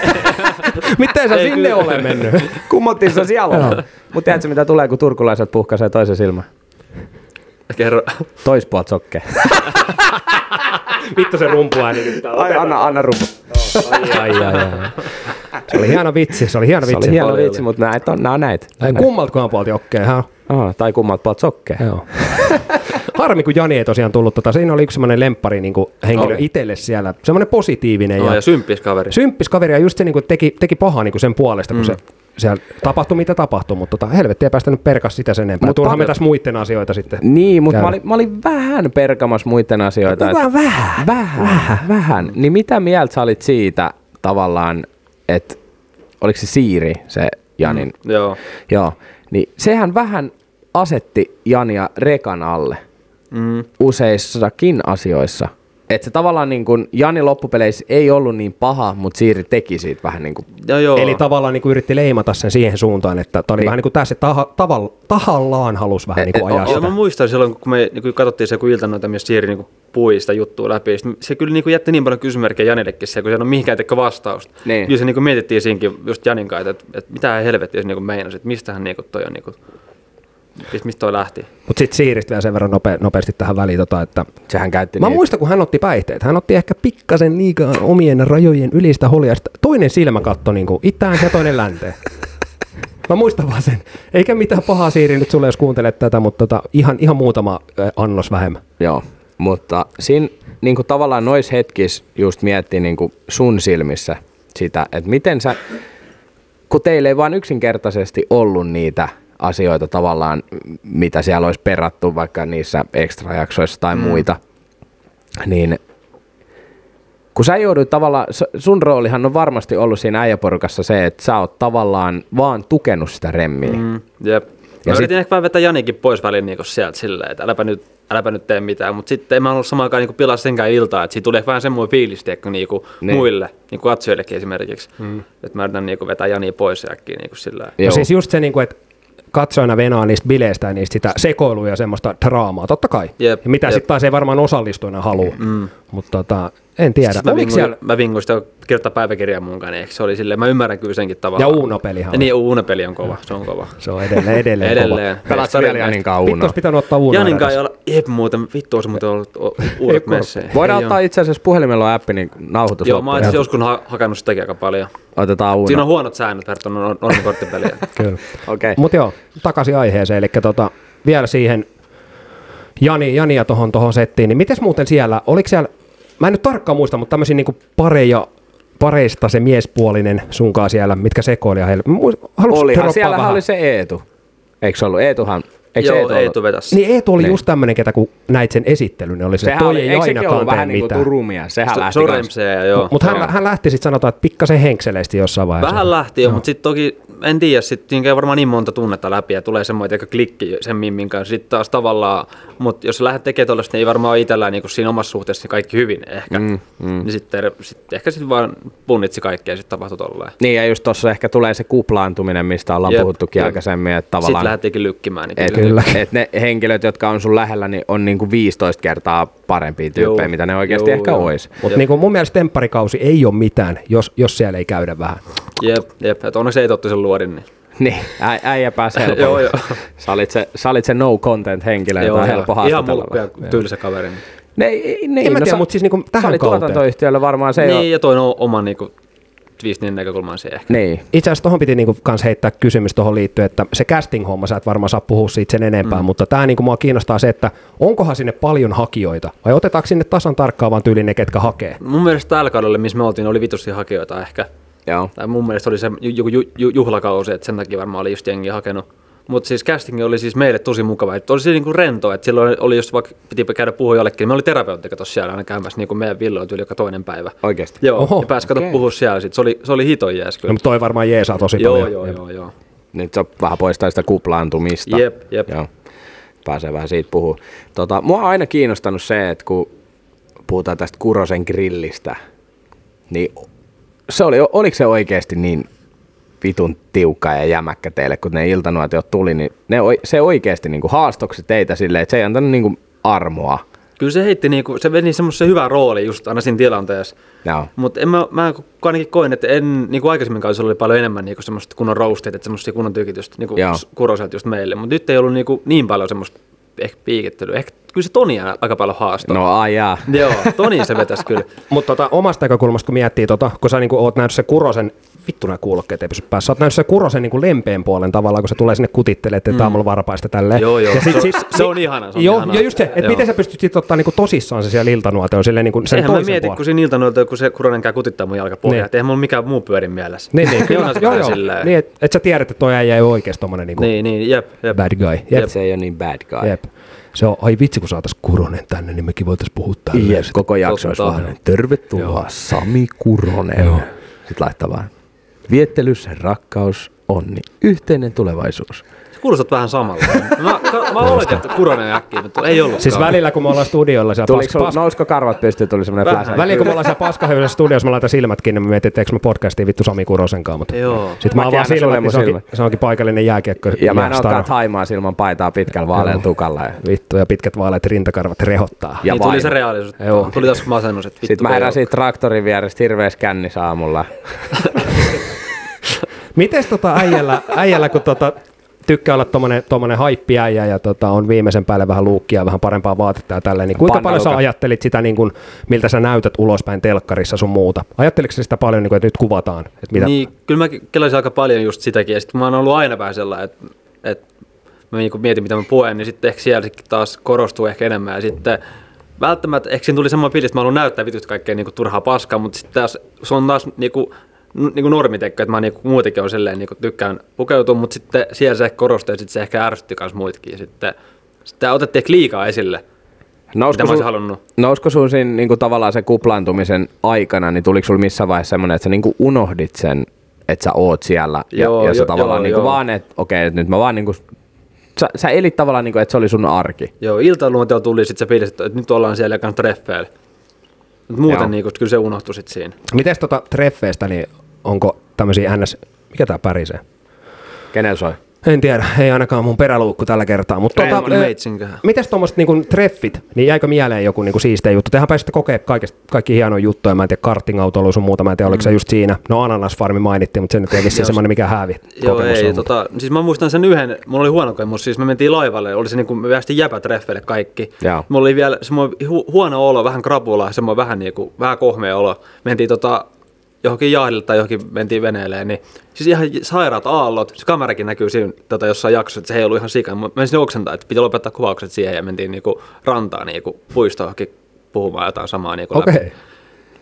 Miten sä sinne ole mennyt? kummottiin sä siellä olet? Mutta tiedätkö mitä tulee, kun turkulaiset puhkaisee toisen silmän? Kerro. Toispuolet sokkee. Vittu se rumpuääni nyt. Ai, anna, anna rumpu. Ai, ai, ai, ai. Se oli hieno vitsi, se oli hieno Se vitsi. oli hieno vitsi, mutta näitä on, nää on näitä. Ai, Kummaltakohan puolta jokkeen, hä? Aha, tai kummalta puolta sokkee. Joo. Harmi, kun Jani ei tosiaan tullut. Tota, siinä oli yksi semmoinen lemppari niin henkilö Oli. itselle siellä. Semmoinen positiivinen. No, ja ja symppis kaveri. symppis kaveri ja just se niin kuin teki, teki pahaa niin kuin sen puolesta, kun se siellä tapahtui mitä tapahtui, mutta tota, helvetti ei päästänyt perkas sitä sen enempää. Mut Turhaan me paljon- tässä muiden asioita sitten. Niin, mutta mä olin, mä olin vähän perkamas muiden asioita. Vähän, vähän. Vähän, vähän, vähän. Niin mitä mieltä sä olit siitä tavallaan, että oliko se Siiri, se Janin? Mm. Joo. Joo. Niin sehän vähän asetti Jania rekan alle Mm. useissakin asioissa. Että se tavallaan niin kuin Jani loppupeleissä ei ollut niin paha, mutta Siiri teki siitä vähän niin kuin Joo, joo. Eli tavallaan niin kuin yritti leimata sen siihen suuntaan, että tämä oli Niin. vähän niin kuin tässä taha, taval, tahallaan halus vähän niin kuin et- ajaa o- Joo, sitä. mä muistan silloin, kun me niin katsottiin se, kun iltanoita myös Siiri niin pui sitä juttua läpi. Sit se kyllä niin jätti niin paljon kysymyksiä Janillekin se, kun se on mihinkään teko vastausta. Niin. Kyllä se niin mietittiin siinkin just Janin kanssa, että, että mitä helvettiä se niin meinasi, että mistähän niin toi on, niin kuin, mistä toi lähti. Mutta sitten siiristä vielä sen verran nope, nopeasti tähän väliin, tota, että sehän käytti Mä niin, muistan, kun hän otti päihteet. Hän otti ehkä pikkasen liikaa omien rajojen ylistä holjasta. Toinen silmä katto niin itään ja toinen länteen. Mä muistan vaan sen. Eikä mitään pahaa Siiri nyt sulle, jos kuuntelet tätä, mutta tota, ihan, ihan muutama annos vähemmän. Joo, mutta siinä niin kuin tavallaan noissa hetkissä just miettii niin kuin sun silmissä sitä, että miten sä, kun teillä ei vaan yksinkertaisesti ollut niitä asioita tavallaan, mitä siellä olisi perattu vaikka niissä extra-jaksoissa tai mm. muita, niin kun sä joudut tavallaan, sun roolihan on varmasti ollut siinä äijäporukassa se, että sä oot tavallaan vaan tukenut sitä remmiä. Mm. Jep. Ja Ja sit- yritin ehkä vähän vetää Janikin pois väliin niin sieltä silleen, että äläpä nyt, äläpä nyt tee mitään, mutta sitten en mä ollut samaan aikaan niin pilaa senkään iltaa, että siitä tuli ehkä vähän semmoinen fiilis, tiedätkö, niin kuin Niin. muille, niin kuin katsojillekin esimerkiksi, mm. että mä yritän niin kuin vetää Jania pois äkkiä niin kuin sillä. Ja siis just se, niin kuin, että katsojana venaa niistä bileistä ja niistä sitä sekoilua ja semmoista draamaa, totta kai. Jep, ja mitä sitten taas ei varmaan osallistujana halua. Mm. Mutta tota, en tiedä. Sitten mä Oliko vinguin, siellä, mä vinguin sitä kirjoittaa päiväkirjaa munkaan, niin ehkä se oli silleen, mä ymmärrän kyllä senkin ja tavallaan. Uno-pelihan Ja on. niin, Uno-peli on kova, se on kova. Se on edelleen, edelleen, Edelleen. kova. Pelaat sä vielä Janin kanssa Vittu Unoa? olisi pitänyt ottaa Uno Janin eräs. kai olla, jep muuten, vittu olisi muuten ollut Ei uudet messejä. Voidaan Ei ottaa itse asiassa puhelimella on appi, niin nauhoitus Joo, mä oon joskus ha- hakannut sitäkin aika paljon. Otetaan Uno. Siinä on huonot säännöt verrattuna nor- normikorttipeliä. Kyllä. Okei. Okay. Mutta joo, takaisin aiheeseen, eli tota, vielä siihen Jani, Jania tuohon tohon settiin, niin miten muuten siellä, oliko siellä, mä en nyt tarkkaan muista, mutta tämmöisiä niinku pareja, pareista se miespuolinen sunkaan siellä, mitkä sekoili heille. Haluatko Olihan, siellähän vähän? oli se Eetu. Eikö se ollut? Eetuhan, eikö Joo, Eetu ei ollut? tu vetäs. Niin Eetu oli Niin. just tämmöinen, ketä kun näit sen esittelyn, niin oli se, Sehän toi oli, ei eikö sekin ollut ainakaan vähän niin kuin mitään. Turumia? Sehän Se- lähti joo. Mutta hän, hän lähti sitten sanotaan, että pikkasen henkseleesti jossain vaiheessa. Vähän lähti jo, mutta sitten toki, en tiedä, sitten käy varmaan niin monta tunnetta läpi ja tulee semmoinen aika klikki sen Mimmin kanssa. Sitten taas tavallaan, mutta jos lähdet tekemään tuollaista, niin ei varmaan ole itsellään niin siinä omassa suhteessa kaikki hyvin ehkä. Mm, mm. Niin sitten sit ehkä sitten vaan punnitsi kaikkea ja sitten tapahtui tolleen. Niin, ja just tuossa ehkä tulee se kuplaantuminen, mistä ollaan Jep, puhuttukin jep. aikaisemmin, että Sitten tavallaan... lähdettiinkin lykkimään. Niin Et kyllä. Kyllä. Et ne henkilöt, jotka on sun lähellä, niin on niinku 15 kertaa parempia tyyppejä, Joo. mitä ne oikeasti Joo, ehkä joo. ois. Mutta niin mun mielestä tempparikausi ei ole mitään, jos, jos siellä ei käydä vähän. Jep, jep. Että onneksi ei totti sen luodin. Niin. Niin, ä, äijä pääsi helpolla. Joo, joo. Sä olit se, sä olit se no content henkilö, jota on helppo Ihan haastatella. mulkku ja tylsä kaveri. Niin, Ne, ei, ne, En mä tiedä, sä- mut siis niinku tähän sä olit kauteen. tuotantoyhtiölle varmaan se niin jo. ja toinen on oman niinku twistnin näkökulman siihen ehkä. Niin. Itse asiassa tuohon piti niinku kans heittää kysymys tuohon liittyen, että se casting-homma, sä et varmaan saa puhua siitä sen enempää, mm. mutta tämä niinku mua kiinnostaa se, että onkohan sinne paljon hakijoita vai otetaanko sinne tasan tarkkaan vaan tyyliin ne, ketkä hakee? Mun mielestä tällä kaudella, missä me oltiin, oli vitusti hakijoita ehkä. Joo. Tai mun mielestä oli se joku ju- ju- juhlakausi, että sen takia varmaan oli just jengi hakenut. Mutta siis casting oli siis meille tosi mukava. Että oli se niinku rento, että silloin oli just vaikka piti käydä puhua jollekin. niin Me oli terapeutti kato siellä aina käymässä niinku meidän villoilla yli joka toinen päivä. Oikeesti. Joo, Oho, ja pääsi kato okei. puhua siellä sit. Se oli, se oli hito jees No, kyllä. mutta toi varmaan jeesaa tosi joo, paljon. joo, joo, joo. Nyt se vähän poistaa sitä kuplaantumista. Jep, jep. Joo. Pääsee vähän siitä puhua. Tota, mua on aina kiinnostanut se, että kun puhutaan tästä Kurosen grillistä, niin se oli, oliko se oikeasti niin vitun tiukka ja jämäkkä teille, kun ne iltanuotiot tuli, niin ne, se oikeasti niin haastoksi teitä silleen, että se ei antanut niin armoa. Kyllä se heitti niinku, se veni semmoisen hyvän rooli just aina siinä tilanteessa. Joo. Mutta mä, mä ainakin koin, että en, niin kuin aikaisemmin kausilla oli paljon enemmän niin semmoista kunnon roastit, että semmoista kunnon tykitystä, niin kuin Joo. kuroset just meille. Mutta nyt ei ollut niin, kuin, niin paljon semmoista ehkä piikittelyä. Ehkä kyllä se Toni aika paljon haastoi. No ai jaa. Joo, Toni se vetäisi kyllä. Mutta tota, omasta näkökulmasta, kun miettii, tota, kun sä niinku oot nähnyt se Kurosen, vittu nämä kuulokkeet ei pysy päässä, sä oot nähnyt se Kurosen niinku lempeän puolen tavallaan, kun se tulee sinne kutittelee, että mm. aamulla varpaista tälleen. Joo, joo. Ja sit, Se- siis, se on ihana, se on joo, ihana. joo, just se, että Joo. miten sä pystyt sit ottaa niinku tosissaan se siellä iltanuoteon silleen niinku sen Eihän mä toisen mieti, puolen. kun siinä iltanoilta kun se Kuronen käy kutittaa mun jalkapohjaa, Niin. että eihän mulla mikään muu pyörin mielessä. Niin, niin, kyllä, joo, vähän joo. silleen. Niin, että et sä tiedät, että toi äijä ei ole oikeasti tommonen niinku Niin, niin, jep, jep. bad guy. Jep. Se ei ole niin bad guy. Jep. Se on, ai vitsi, kun saatais Kuronen tänne, niin mekin voitais puhua tälleen. Jep, koko jakso olisi vaan, tervetuloa Sami Kuronen. Joo. Sitten laittaa vaan, viettelyssä rakkaus, onni, yhteinen tulevaisuus. Kuulostat vähän samalla. mä, ka, mä oletin, että Kuronen äkkiä, mutta ei ollut. Siis välillä, kun me ollaan studioilla siellä Tuliko pas, sulla, pas, nousko karvat pystyyn, tuli semmoinen flash. Välillä kun me ollaan siellä paskahöylässä studiossa, mä laitan silmät kiinni, mä mietin, että eikö mä podcastiin vittu Sami Kurosenkaan, mutta Joo. sitten mä Mäkin avaan silmät, niin mun se onkin, se onkin paikallinen jääkiekko. Ja mä en olekaan taimaa ilman paitaa pitkällä vaalealla tukalla. Ja, Vittu, ja pitkät vaaleat rintakarvat rehottaa. ja niin tuli se reaalisuus. Joo. Tuli taas masennus, että vittu. Sitten mä heräsin traktorin vierestä hirveässä kännissä aamulla. Mites tota äijällä, äijällä kun tota, tykkää olla tommonen, tommonen haippiäijä ja tota, on viimeisen päälle vähän luukkia, vähän parempaa vaatetta ja tälleen, niin kuinka paljon sä ajattelit sitä, niin kun, miltä sä näytät ulospäin telkkarissa sun muuta? Ajatteliko sä sitä paljon, niin kun, että nyt kuvataan? Että mitä? Niin, kyllä mä kelasin aika paljon just sitäkin. Ja sitten mä oon ollut aina vähän sellainen, että, että mä niinku mietin, mitä mä puen, niin sitten ehkä siellä taas korostuu ehkä enemmän. Ja sitten välttämättä, ehkä siinä tuli semmoinen fiilis, että mä haluan näyttää vityt kaikkea niinku turhaa paskaa, mutta sitten taas se on taas niinku, n- niinku normitekko, että mä niinku muutenkin on silleen niinku tykkään pukeutua, mutta sitten siellä se ehkä korostuu ja sitten se ehkä ärsytti myös muitakin. Ja sitten, sitten otettiin ehkä liikaa esille, mitä Nousko mä olisin sun, halunnut. nousko sun siinä niin tavallaan se kuplaantumisen aikana, niin tuliko sulla missään vaiheessa semmoinen, että sä niin unohdit sen, että sä oot siellä ja, Joo, ja sä jo- tavallaan joo, niin joo. vaan, että okei, että nyt mä vaan niin kuin, sä, sä elit tavallaan niin kuin, että se oli sun arki. Joo, iltaluonteella tuli sitten se fiilis, että nyt ollaan siellä kanssa treffeillä. Mut muuten niinku, kyllä se unohtui sitten siinä. Mites tota treffeistä, niin onko tämmöisiä ns... Mikä tää pärisee? Kenellä soi? En tiedä, ei ainakaan mun peräluukku tällä kertaa. Mutta tota, ö, meitsinköhän. mites tuommoiset niinku treffit, niin jäikö mieleen joku niinku siisteä juttu? Tehän pääsitte kokea kaikista, kaikki hienoja juttuja, mä en tiedä, karting-autoilu sun muuta, mä en tiedä, oliko se just siinä. No Ananasfarmi mainittiin, mutta se nyt ei Joo, semmoinen mikä hävi. Joo, ei, on, mutta- tota, siis mä muistan sen yhden, mulla oli huono kokemus, siis me mentiin laivalle, oli se niinku, me päästiin jäpätreffeille kaikki. Joo. Mulla oli vielä semmoinen hu- huono olo, vähän krapula, semmoinen vähän niinku, vähän kohmea olo. Mentiin tota, johonkin jahdille tai johonkin mentiin veneelle, niin siis ihan sairaat aallot, se kamerakin näkyy siinä tota, jossain jaksossa, että se ei ollut ihan sikana. Mä menisin oksentaa, että piti lopettaa kuvaukset siihen ja mentiin niinku rantaan niinku puistoon johonkin puhumaan jotain samaa niinku läpi. Okei.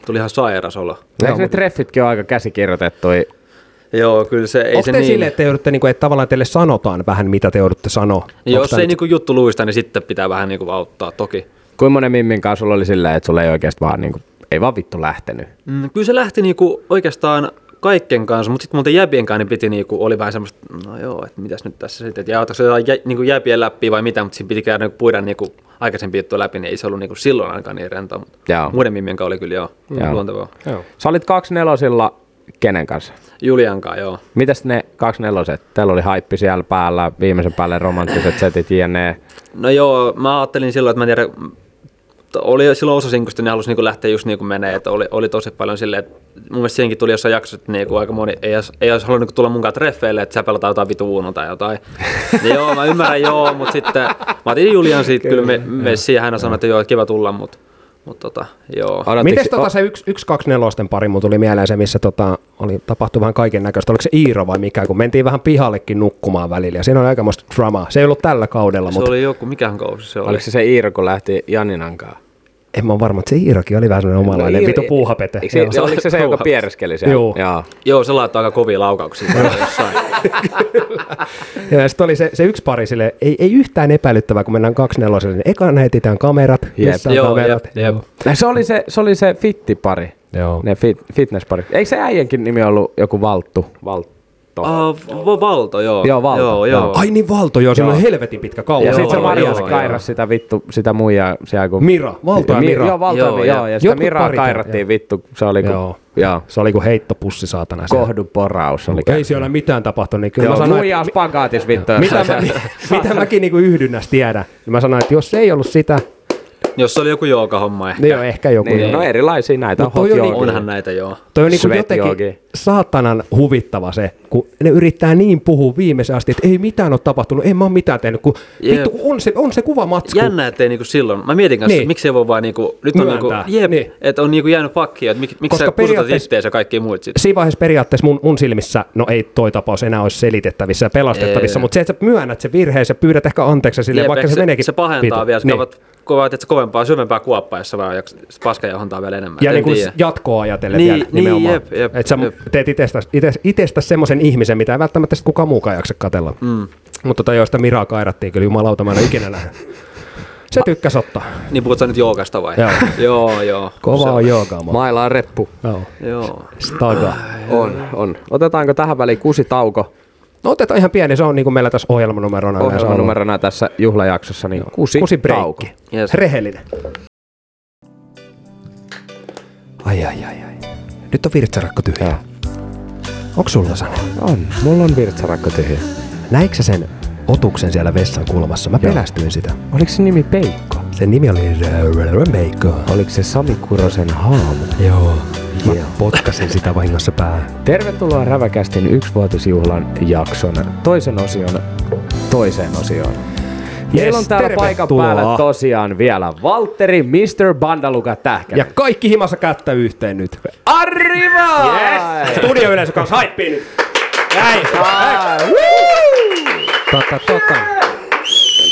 Tuli ihan sairas olo. Eikö ne treffitkin ole aika käsikirjoitettuja? Joo, kyllä se ei Onko se te niin. silleen, että te joudutte, niinku, että tavallaan teille sanotaan vähän, mitä te joudutte sanoa? Jos Onks tää ei nyt- niinku juttu luista, niin sitten pitää vähän niinku auttaa toki. Kuinka monen mimmin kanssa sulla oli silleen, että sulla ei oikeasti vaan niin kuin, ei vaan vittu lähtenyt? Mm, kyllä se lähti niinku oikeastaan kaiken kanssa, mutta sitten muuten jäbien kanssa niin piti niinku, oli vähän semmoista, no joo, että mitäs nyt tässä sitten, että jaotaanko se jotain jä, niinku jäbien läpi vai mitä, mutta siinä piti käydä niinku puida niinku aikaisempi juttu läpi, niin ei se ollut niinku silloin ainakaan niin rentoa, mutta Joo. muiden mimmien kanssa oli kyllä joo, Joo. luontevaa. Joo. Sä olit kaksi nelosilla kenen kanssa? Juliankaan, joo. Mitäs ne kaksi neloset? Teillä oli haippi siellä päällä, viimeisen päälle romanttiset setit jne. No joo, mä ajattelin silloin, että mä en tiedä, oli silloin osa sinkusta, niin halusi niinku lähteä just niin kuin menee, että oli, oli tosi paljon silleen, että mun mielestä siihenkin tuli jossain jaksossa, että niinku aika moni ei, olisi- ei olisi halunnut niinku tulla munkaan treffeille, että sä pelataan jotain vitu Uno tai jotain. niin joo, mä ymmärrän joo, mutta sitten mä otin Julian siitä kyllä me, messiin ja hän sanoi, että joo, että kiva tulla, mutta mut tota, joo. Miten tota se yksi, yksi kaksi nelosten pari, mun tuli mieleen se, missä tota, oli, tapahtui vähän kaiken näköistä. Oliko se Iiro vai mikä, kun mentiin vähän pihallekin nukkumaan välillä. Ja siinä oli aikamoista dramaa. Se ei ollut tällä kaudella, Se mutta oli joku, mikähän kausi se oli? Oliko se se Iiro, kun lähti Janinankaan? En mä ole varma, että se Iirokin oli vähän sellainen omanlainen Iiro- vitu puuhapete. Eikö Joo. se, oliko se se, joka piereskeli siellä? Joo. Joo. Joo, se laittoi aika kovia laukauksia jossain. Ja sitten oli se, se yksi pari sille, ei, ei yhtään epäilyttävää, kun mennään kaksi neloselle, niin eka etsitään kamerat, Jep. missä on Joo, kamerat. jep, jep. No, Se oli se, se, oli se fittipari, Joo. ne fit, fitnesspari. Eikö se äijänkin nimi ollut joku Valttu? Valtto. Ah, Va- Valto, joo. Joo, Valto, Joo, joo. joo. Ai niin Valto, joo, siinä on helvetin pitkä kauan. Ja sitten se joo, kairas sitä vittu, sitä muijaa siellä kun... Mira, Valto ja Mi- Mira. Joo, Valto Joo, joo, ja sitä Miraa kairattiin vittu, se oli kuin... Joo. Se oli kuin heittopussi saatana. siellä. Kohduporaus oli Ei siellä mitään tapahtunut, niin kyllä Joo, mä sanoin, että, spagaatis vittu. mitä, mä, mitä mäkin niinku yhdynnäs tiedän. Niin mä sanoin, että jos se ei ollut sitä, Jos se oli joku joogahomma ehkä. niin joo, ehkä joku. Niin, joo. no erilaisia näitä Mut on on niinku- Onhan näitä joo. Toi on niinku jotenkin. Saatanan huvittava se, kun ne yrittää niin puhua viimeisen asti, että ei mitään ole tapahtunut, en mä ole mitään tehnyt, kun Jep. vittu, on se, on se kuva matsku. Jännä, ettei niinku silloin. Mä mietin kanssa, Niin. miksi ei voi vaan niinku, nyt on niinku, jep, Niin. että on niinku jäänyt pakkia, että mik, miksi sä kusutat ja kaikki muut sit. Siinä vaiheessa periaatteessa mun, mun silmissä, no ei toi tapaus enää olisi selitettävissä ja pelastettavissa, Ei. mutta se, että sä myönnät sen virheen, sä pyydät ehkä anteeksi sille, Jep, vaikka ehkä se, meneekin se pahentaa vitu. vielä, se Niin. niin. kovaa, että kovempaa, syvempää kuoppaa, jos sä vaan paska johontaa vielä enemmän. Ja En niin kuin jatkoa ajatellen Niin, vielä niin, nimenomaan. jep, jep, sä jep. Teet itsestäsi ites, itsestäsi semmoisen ihmisen, mitä ei välttämättä sit kukaan muukaan jaksa katella. Mm. Mutta tota joista Miraa kairattiin kyllä jumalauta, mä en ikinä nähnyt. Se tykkäs ottaa. Niin puhut sä nyt joogasta vai? Joo. joo, joo. Kova on joogaa. mo. Mailla on reppu. Joo. Joo. Staga. On, on. Otetaanko tähän väliin kusi tauko? No otetaan ihan pieni, se on niin kuin meillä tässä ohjelmanumerona. Ohjelmanumerona tässä juhlajaksossa, niin kusi, Kusi tauko. Yes. Rehellinen. Ai ai ai ai. Nyt on virtsarakko tyhjä. Onko sulla Sane? On, mulla on virtsarakko tyhjä. Näikö sen otuksen siellä vessan kulmassa? Mä pelästyin sitä. Oliko se nimi Peikko? Sen nimi oli Meikko. Oliko se Sami Kurosen haamu? Joo. Mä potkasin sitä vahingossa päähän. Tervetuloa Räväkästin yksivuotisjuhlan jakson toisen osion toiseen osioon. Meillä on täällä paikan päällä tosiaan vielä Valtteri, Mr. Bandaluka Tähkä. Ja kaikki himassa kättä yhteen nyt. Arriva! Yes! Studio yleisö kanssa haippiin nyt. Näin. Tota, tota.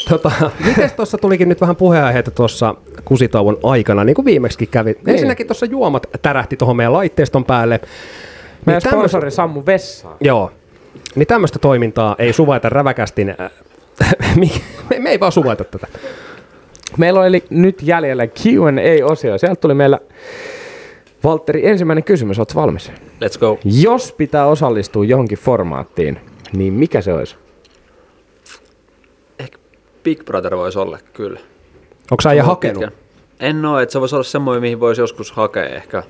Tota, mites tuossa tulikin nyt vähän puheenaiheita tuossa kusitauon aikana, niin kuin viimeksi kävi. Ensinnäkin tuossa juomat tärähti tuohon meidän laitteiston päälle. Meidän Niin sponsori Sammu Vessaan. Joo. Niin tämmöistä toimintaa ei suvaita räväkästin. Äh, me, me ei vaan suvaita tätä. Meillä on eli nyt jäljellä Q&A-osio. Sieltä tuli meillä Valtteri, ensimmäinen kysymys, ootko valmis? Let's go. Jos pitää osallistua johonkin formaattiin, niin mikä se olisi? Ehkä Big Brother voisi olla, kyllä. Onko sä ja hakenut? pitkä. En oo, että se voisi olla semmoinen, mihin voisi joskus hakea ehkä.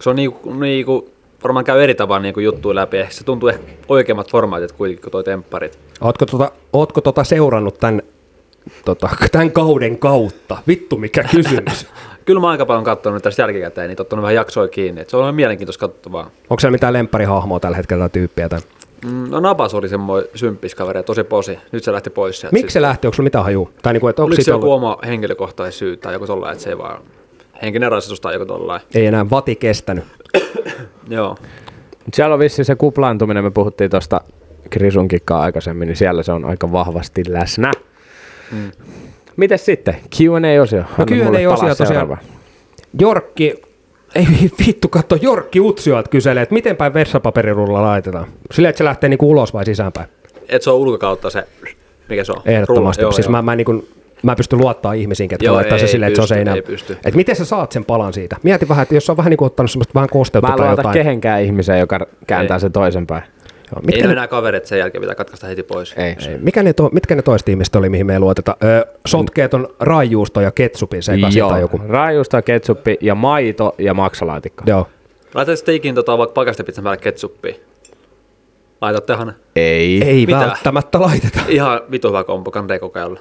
Se on niinku, niinku varmaan käy eri tavalla niinku juttuja läpi. Ehkä se tuntuu ehkä oikeammat formaatit kuitenkin kuin toi tempparit. Ootko tota, ootko tota seurannut tämän, tota, tämän kauden kautta? Vittu mikä kysymys. Kyllä mä aika paljon katsonut tästä jälkikäteen, niin ottanut vähän jaksoja kiinni. Et se on mielenkiintoista katsottavaa. Onko siellä mitään lempparihahmoa tällä hetkellä tai tyyppiä? Tai? Mm, No Napas oli semmoinen symppiskaveri tosi posi. Nyt se lähti pois sieltä. Miksi se lähti? Onko sulla mitään hajua? Tai niinku, että onko Oliko se joku ollut, oma henkilökohtainen syy tai joku tollain, että se ei vaan henkinen rasitus tai joku tollain. ei enää vati kestänyt? Joo. Mut Siellä on vissiin se kuplaantuminen, me puhuttiin tuosta Krisun kikkaa aikaisemmin, niin siellä se on aika vahvasti läsnä. Mm. Mites sitten? Q&A-osio. Mulle Q&A-osio tosiaan. Jorkki, ei vittu katso, Jorkki Utsioat kyselee, että miten päin vessapaperirulla laitetaan. Silleen, että se lähtee niinku ulos vai sisäänpäin? Et se on ulkokautta se, mikä se on? Ehdottomasti. Rulla, siis joo, mä, mä, niin kuin, mä pystyn luottaa ihmisiin, ketkä Joo, laittaa se ei silleen, että se on pysty, seinään. ei pysty. Et miten sä saat sen palan siitä? Mieti vähän, että jos se on vähän niin kuin ottanut semmoista vähän kosteutta Mä en tai luota jotain. kehenkään ihmiseen, joka kääntää Ei. sen toisen päin. Joo, Ei mitkä, ne ne, enää kaverit sen jälkeen pitää katkaista heti pois. Ei. ei, mikä ne to, mitkä ne toiset ihmiset oli, mihin me ei luoteta? Öö, sotkeet on raijuusto ja ketsupin sekaisin Joo, tai joku. raajuusta, ketsuppi ja maito ja maksalaatikko. Joo. Laitat sitten ikin tota, vaikka pakastepizzan päälle ketsuppia. Laitattehan Ei. Ei Mitä? välttämättä laiteta. ihan vitu hyvä kompo, kannattaa kokeilla.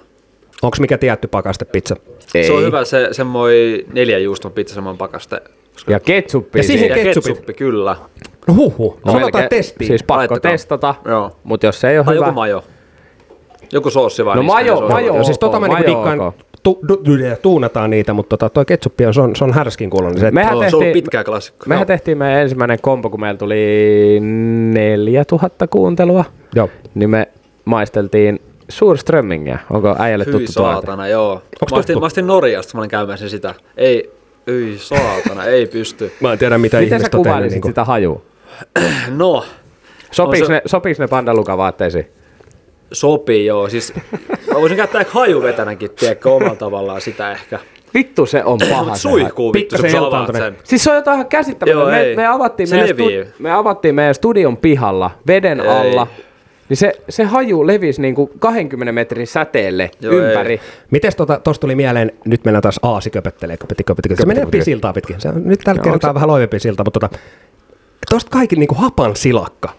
Onko mikä tietty pakastepizza? Ei. Se on hyvä se semmoinen neljä juuston pizza, semmoinen pakaste. Ja ketsuppi. Ja siihen Ja ketsupit. ketsuppi, kyllä. No huhu, no, otetaan melkein- testiin. Siis pakko Laittakaa. testata, Joo. mutta jos se ei ole Tai hyvä... joku majo. Joku soossi vaan. No majo- niin se on majo-. Joo, siis tota mä niinku dikkaan, tu, du, du, tuunataan niitä, mutta tota, toi ketsuppi on, se on, se on härskin kuulonen. Se, Mehän Se on ollut tehtiin, pitkä klassikko. mehän Joo. tehtiin meidän ensimmäinen kompo, kun meillä tuli 4000 kuuntelua, joo. niin me maisteltiin Surströmmingiä. Onko äijälle Hyi tuttu tuote? saatana, joo. Mä tuttu? astin, mä astin Norjasta, mä olin käymässä sitä. Ei, hyi saatana, ei pysty. Mä en tiedä mitä Miten sä ihmiset on tehnyt. Niinku. sitä hajua? No, Sopiiko se- ne, ne pandalukavaatteisiin? sopii joo. Siis mä voisin käyttää ehkä hajuvetänäkin, tiedätkö, omalla tavallaan sitä ehkä. Vittu se on paha. Mut se suihkuu vittu, kun sä avaat sen. Siis se on jotain ihan käsittämätöntä. Joo, Me, ei. me, avattiin Se meidän levii. me avattiin meidän studion pihalla veden Ei. alla. Niin se, se haju levisi niinku 20 metrin säteelle Joo, ympäri. ei. Mites tota, tosta tuli mieleen, nyt mennään taas aasi köpöttelee, köpötti, köpötti, köpötti. Se menee pisiltaa pitkin. Se, on- nyt tällä Joo, kertaa se- vähän loivempi silta, mutta tota, tosta kaikki niinku hapan silakka.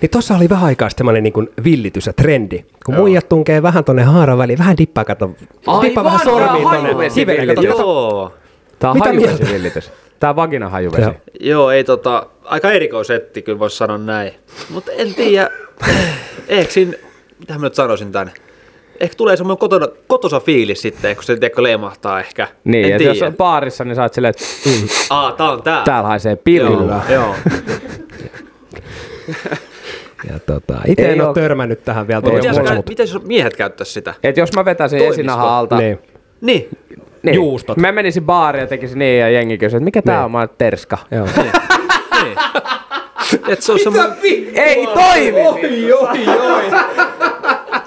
Niin tossa oli vähän aikaa semmoinen niinku villitys ja trendi. Kun muijat tunkee vähän tonne haaran väliin, vähän dippaa, kato, Aivan, dippaa vähän sormiin tonne villitys. Joo. Tää on Mitä mieltä? hajuvesivillitys. Tää on vaginahajuvesi. Joo. Joo, ei tota, aika erikoisetti kyllä voisi sanoa näin. Mutta en tiedä, ehkä siinä, mitä mä nyt sanoisin tän, ehkä tulee semmoinen kotona, kotosa fiilis sitten, kun se tiedätkö leimahtaa ehkä. Niin, en että tiedä. jos on baarissa, niin sä oot silleen, että mm, Aa, tää on tää. täällä haisee Joo, pilvillä. joo. Ja tota, itse Ei en ole oo- törmännyt tähän vielä. Miten, mutta- miten jos miehet käyttäisi sitä? Et jos mä vetäisin esinahan alta, Niin. Niin, niin, Juustot. Mä menisin baariin ja tekisin niin ja jengi kysyisi, että mikä tää Niin. on, mä oon terska. Joo. niin. Et se on semmoinen Ei toimi! Oi, oi, oi.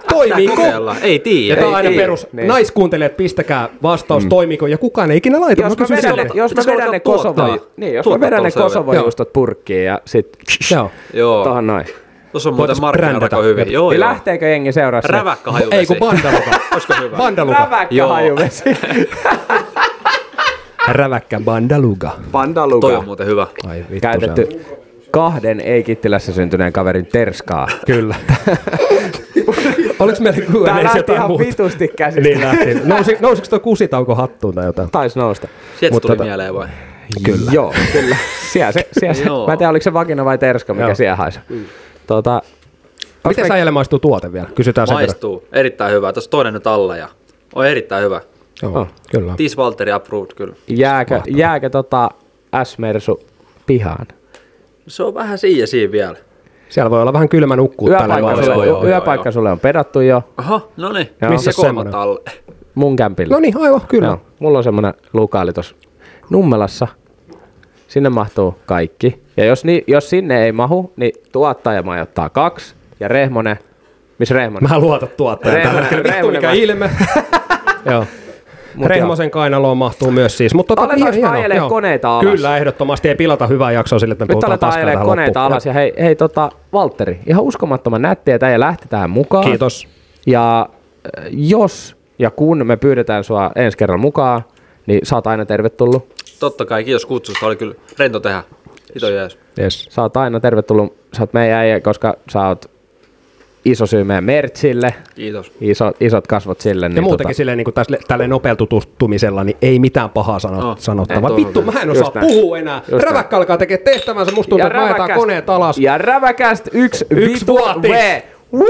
Toimiiko? kokeilla. Ei Ja tiedä. tämä on aina ei, perus. niin. Naiskuuntelijat, pistäkää vastaus, toimiko. Ja kukaan ei ikinä laita. Jos mä vedän ne, jos mä vedän ne Kosovo, niin, jos mä vedän ne. Kosovo-juustot purkkiin ja sit Joo. Joo. tohon noin. Tuossa on muuten markkinarako brändätä. hyvin. Joo, joo. lähteekö jengi seuraa? Räväkkä hajuvesi. Ei kun bandaluka. Olisiko hyvä? Bandaluka. Räväkkä Joo. hajuvesi. Räväkkä bandaluga. Pandaluga. Toi on muuten hyvä. Ai vittu Käytetty se kahden ei-kittilässä syntyneen kaverin terskaa. Kyllä. Oliko meillä Tää Q&A lähti jotain ihan muuta? vitusti käsistä. Niin lähti. Nousi, nousiko tuo kusitauko hattuun tai jotain? Taisi nousta. Sieltä Mutta tuli tota- mieleen vai? Kyllä. Joo, kyllä. Siellä se, siellä se, mä en tiedä, oliko se vagina vai terska, mikä Joo. siellä haisi. Tota, Miten sä maistuu tuote vielä? Kysytään sen verran. Maistuu. Erittäin hyvä. Tuossa toinen nyt alla ja on erittäin hyvä. Joo, Oh. kyllä. Tis Valtteri approved kyllä. jääkö, jääkö tota S-Mersu pihaan? Se on vähän siinä ja siinä vielä. Siellä voi olla vähän kylmä nukkuu tällä Yöpaikka, sulle, joo, yöpaikka joo. sulle on pedattu jo Aha, no niin. Missä alle. mun kämpillä. No niin, aivan, kyllä. Joo, mulla on semmonen lukaali tuossa Nummelassa. Sinne mahtuu kaikki. Ja jos, ni, jos sinne ei mahu, niin tuottaja majoittaa kaksi. Ja Rehmonen, missä Rehmonen? Mä luotan tuottajan tällä Rehmonen- hetkellä. Vittu Rehmonen mikä ilme. Joo. Mut Rehmosen kainaloon mahtuu myös siis. Mutta tota, Aletaanko hieno- koneita alas? Kyllä, ehdottomasti. Ei pilata hyvää jaksoa sille, että me Nyt aletaan ajelemaan koneita loppuun. alas ja hei, hei tota, Valtteri, ihan uskomattoman nättiä, että äijä lähti tähän mukaan. Kiitos. Ja äh, jos ja kun me pyydetään sua ensi kerralla mukaan, niin sä oot aina tervetullut. Totta kai, kiitos kutsusta. Oli kyllä rento tehdä. Ito jees. Yes. Sä oot aina tervetullut, sä oot meidän äijä, koska sä oot iso syy meidän merchille, Kiitos. iso, isot kasvot sille. Ja muutenkin silleen niin kuin tässä, tälle nopeututustumisella, niin ei mitään pahaa sano, No, sanottavaa. Vittu, mä en osaa Just näin. puhua enää. Just Räväkkä alkaa tekemään tehtävänsä. Musta tuntuu, että ajetaan koneet alas. Ja räväkäst yksi, Yksi vuotis. Woo!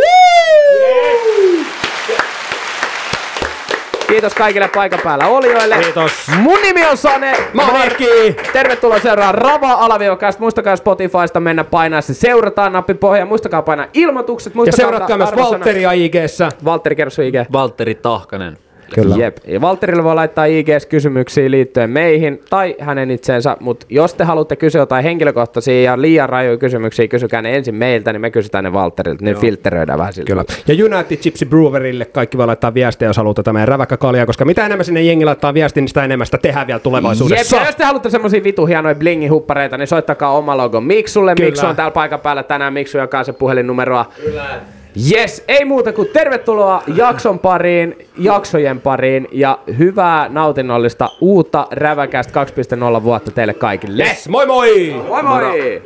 Kiitos kaikille paikan päällä olijoille. Kiitos. Mun nimi on Sane. Mä oon Markki. Tervetuloa seuraamaan Rava Alaviokast. Muistakaa Spotifysta mennä painaa se seurataan nappi pohjaan. Muistakaa painaa ilmoitukset. Ja Muistakaa seuratkaa antaa myös. Valtteria IGssä. Valtteri, kerro sun IG. Valtteri Tahkanen. Kyllä. Jep. Ja Valterille voi laittaa IGS kysymyksiä liittyen meihin tai hänen itseensä, mutta jos te haluatte kysyä jotain henkilökohtaisia ja liian rajoja kysymyksiä, kysykää ne ensin meiltä, niin me kysytään ne Valterilta, niin filtteröidään vähän siltä. Kyllä. Ja United Gypsy Brewerille kaikki voi laittaa viestiä, jos haluaa tätä meidän räväkkäkaljaa, koska mitä enemmän sinne jengi laittaa viestiä, niin sitä enemmän sitä tehdään vielä Jep, tulevaisuudessa. ja jos te haluatte semmosia vitu hienoja blingi-huppareita, niin soittakaa oma logo Miksulle. Kyllä. Miksu on täällä paikan päällä tänään. Miksu jakaa se puhelinnumeroa. Yes, ei muuta kuin tervetuloa jakson pariin, jaksojen pariin ja hyvää nautinnollista uutta Räväkästä 2.0 vuotta teille kaikille. Yes, moi moi! Moi moi!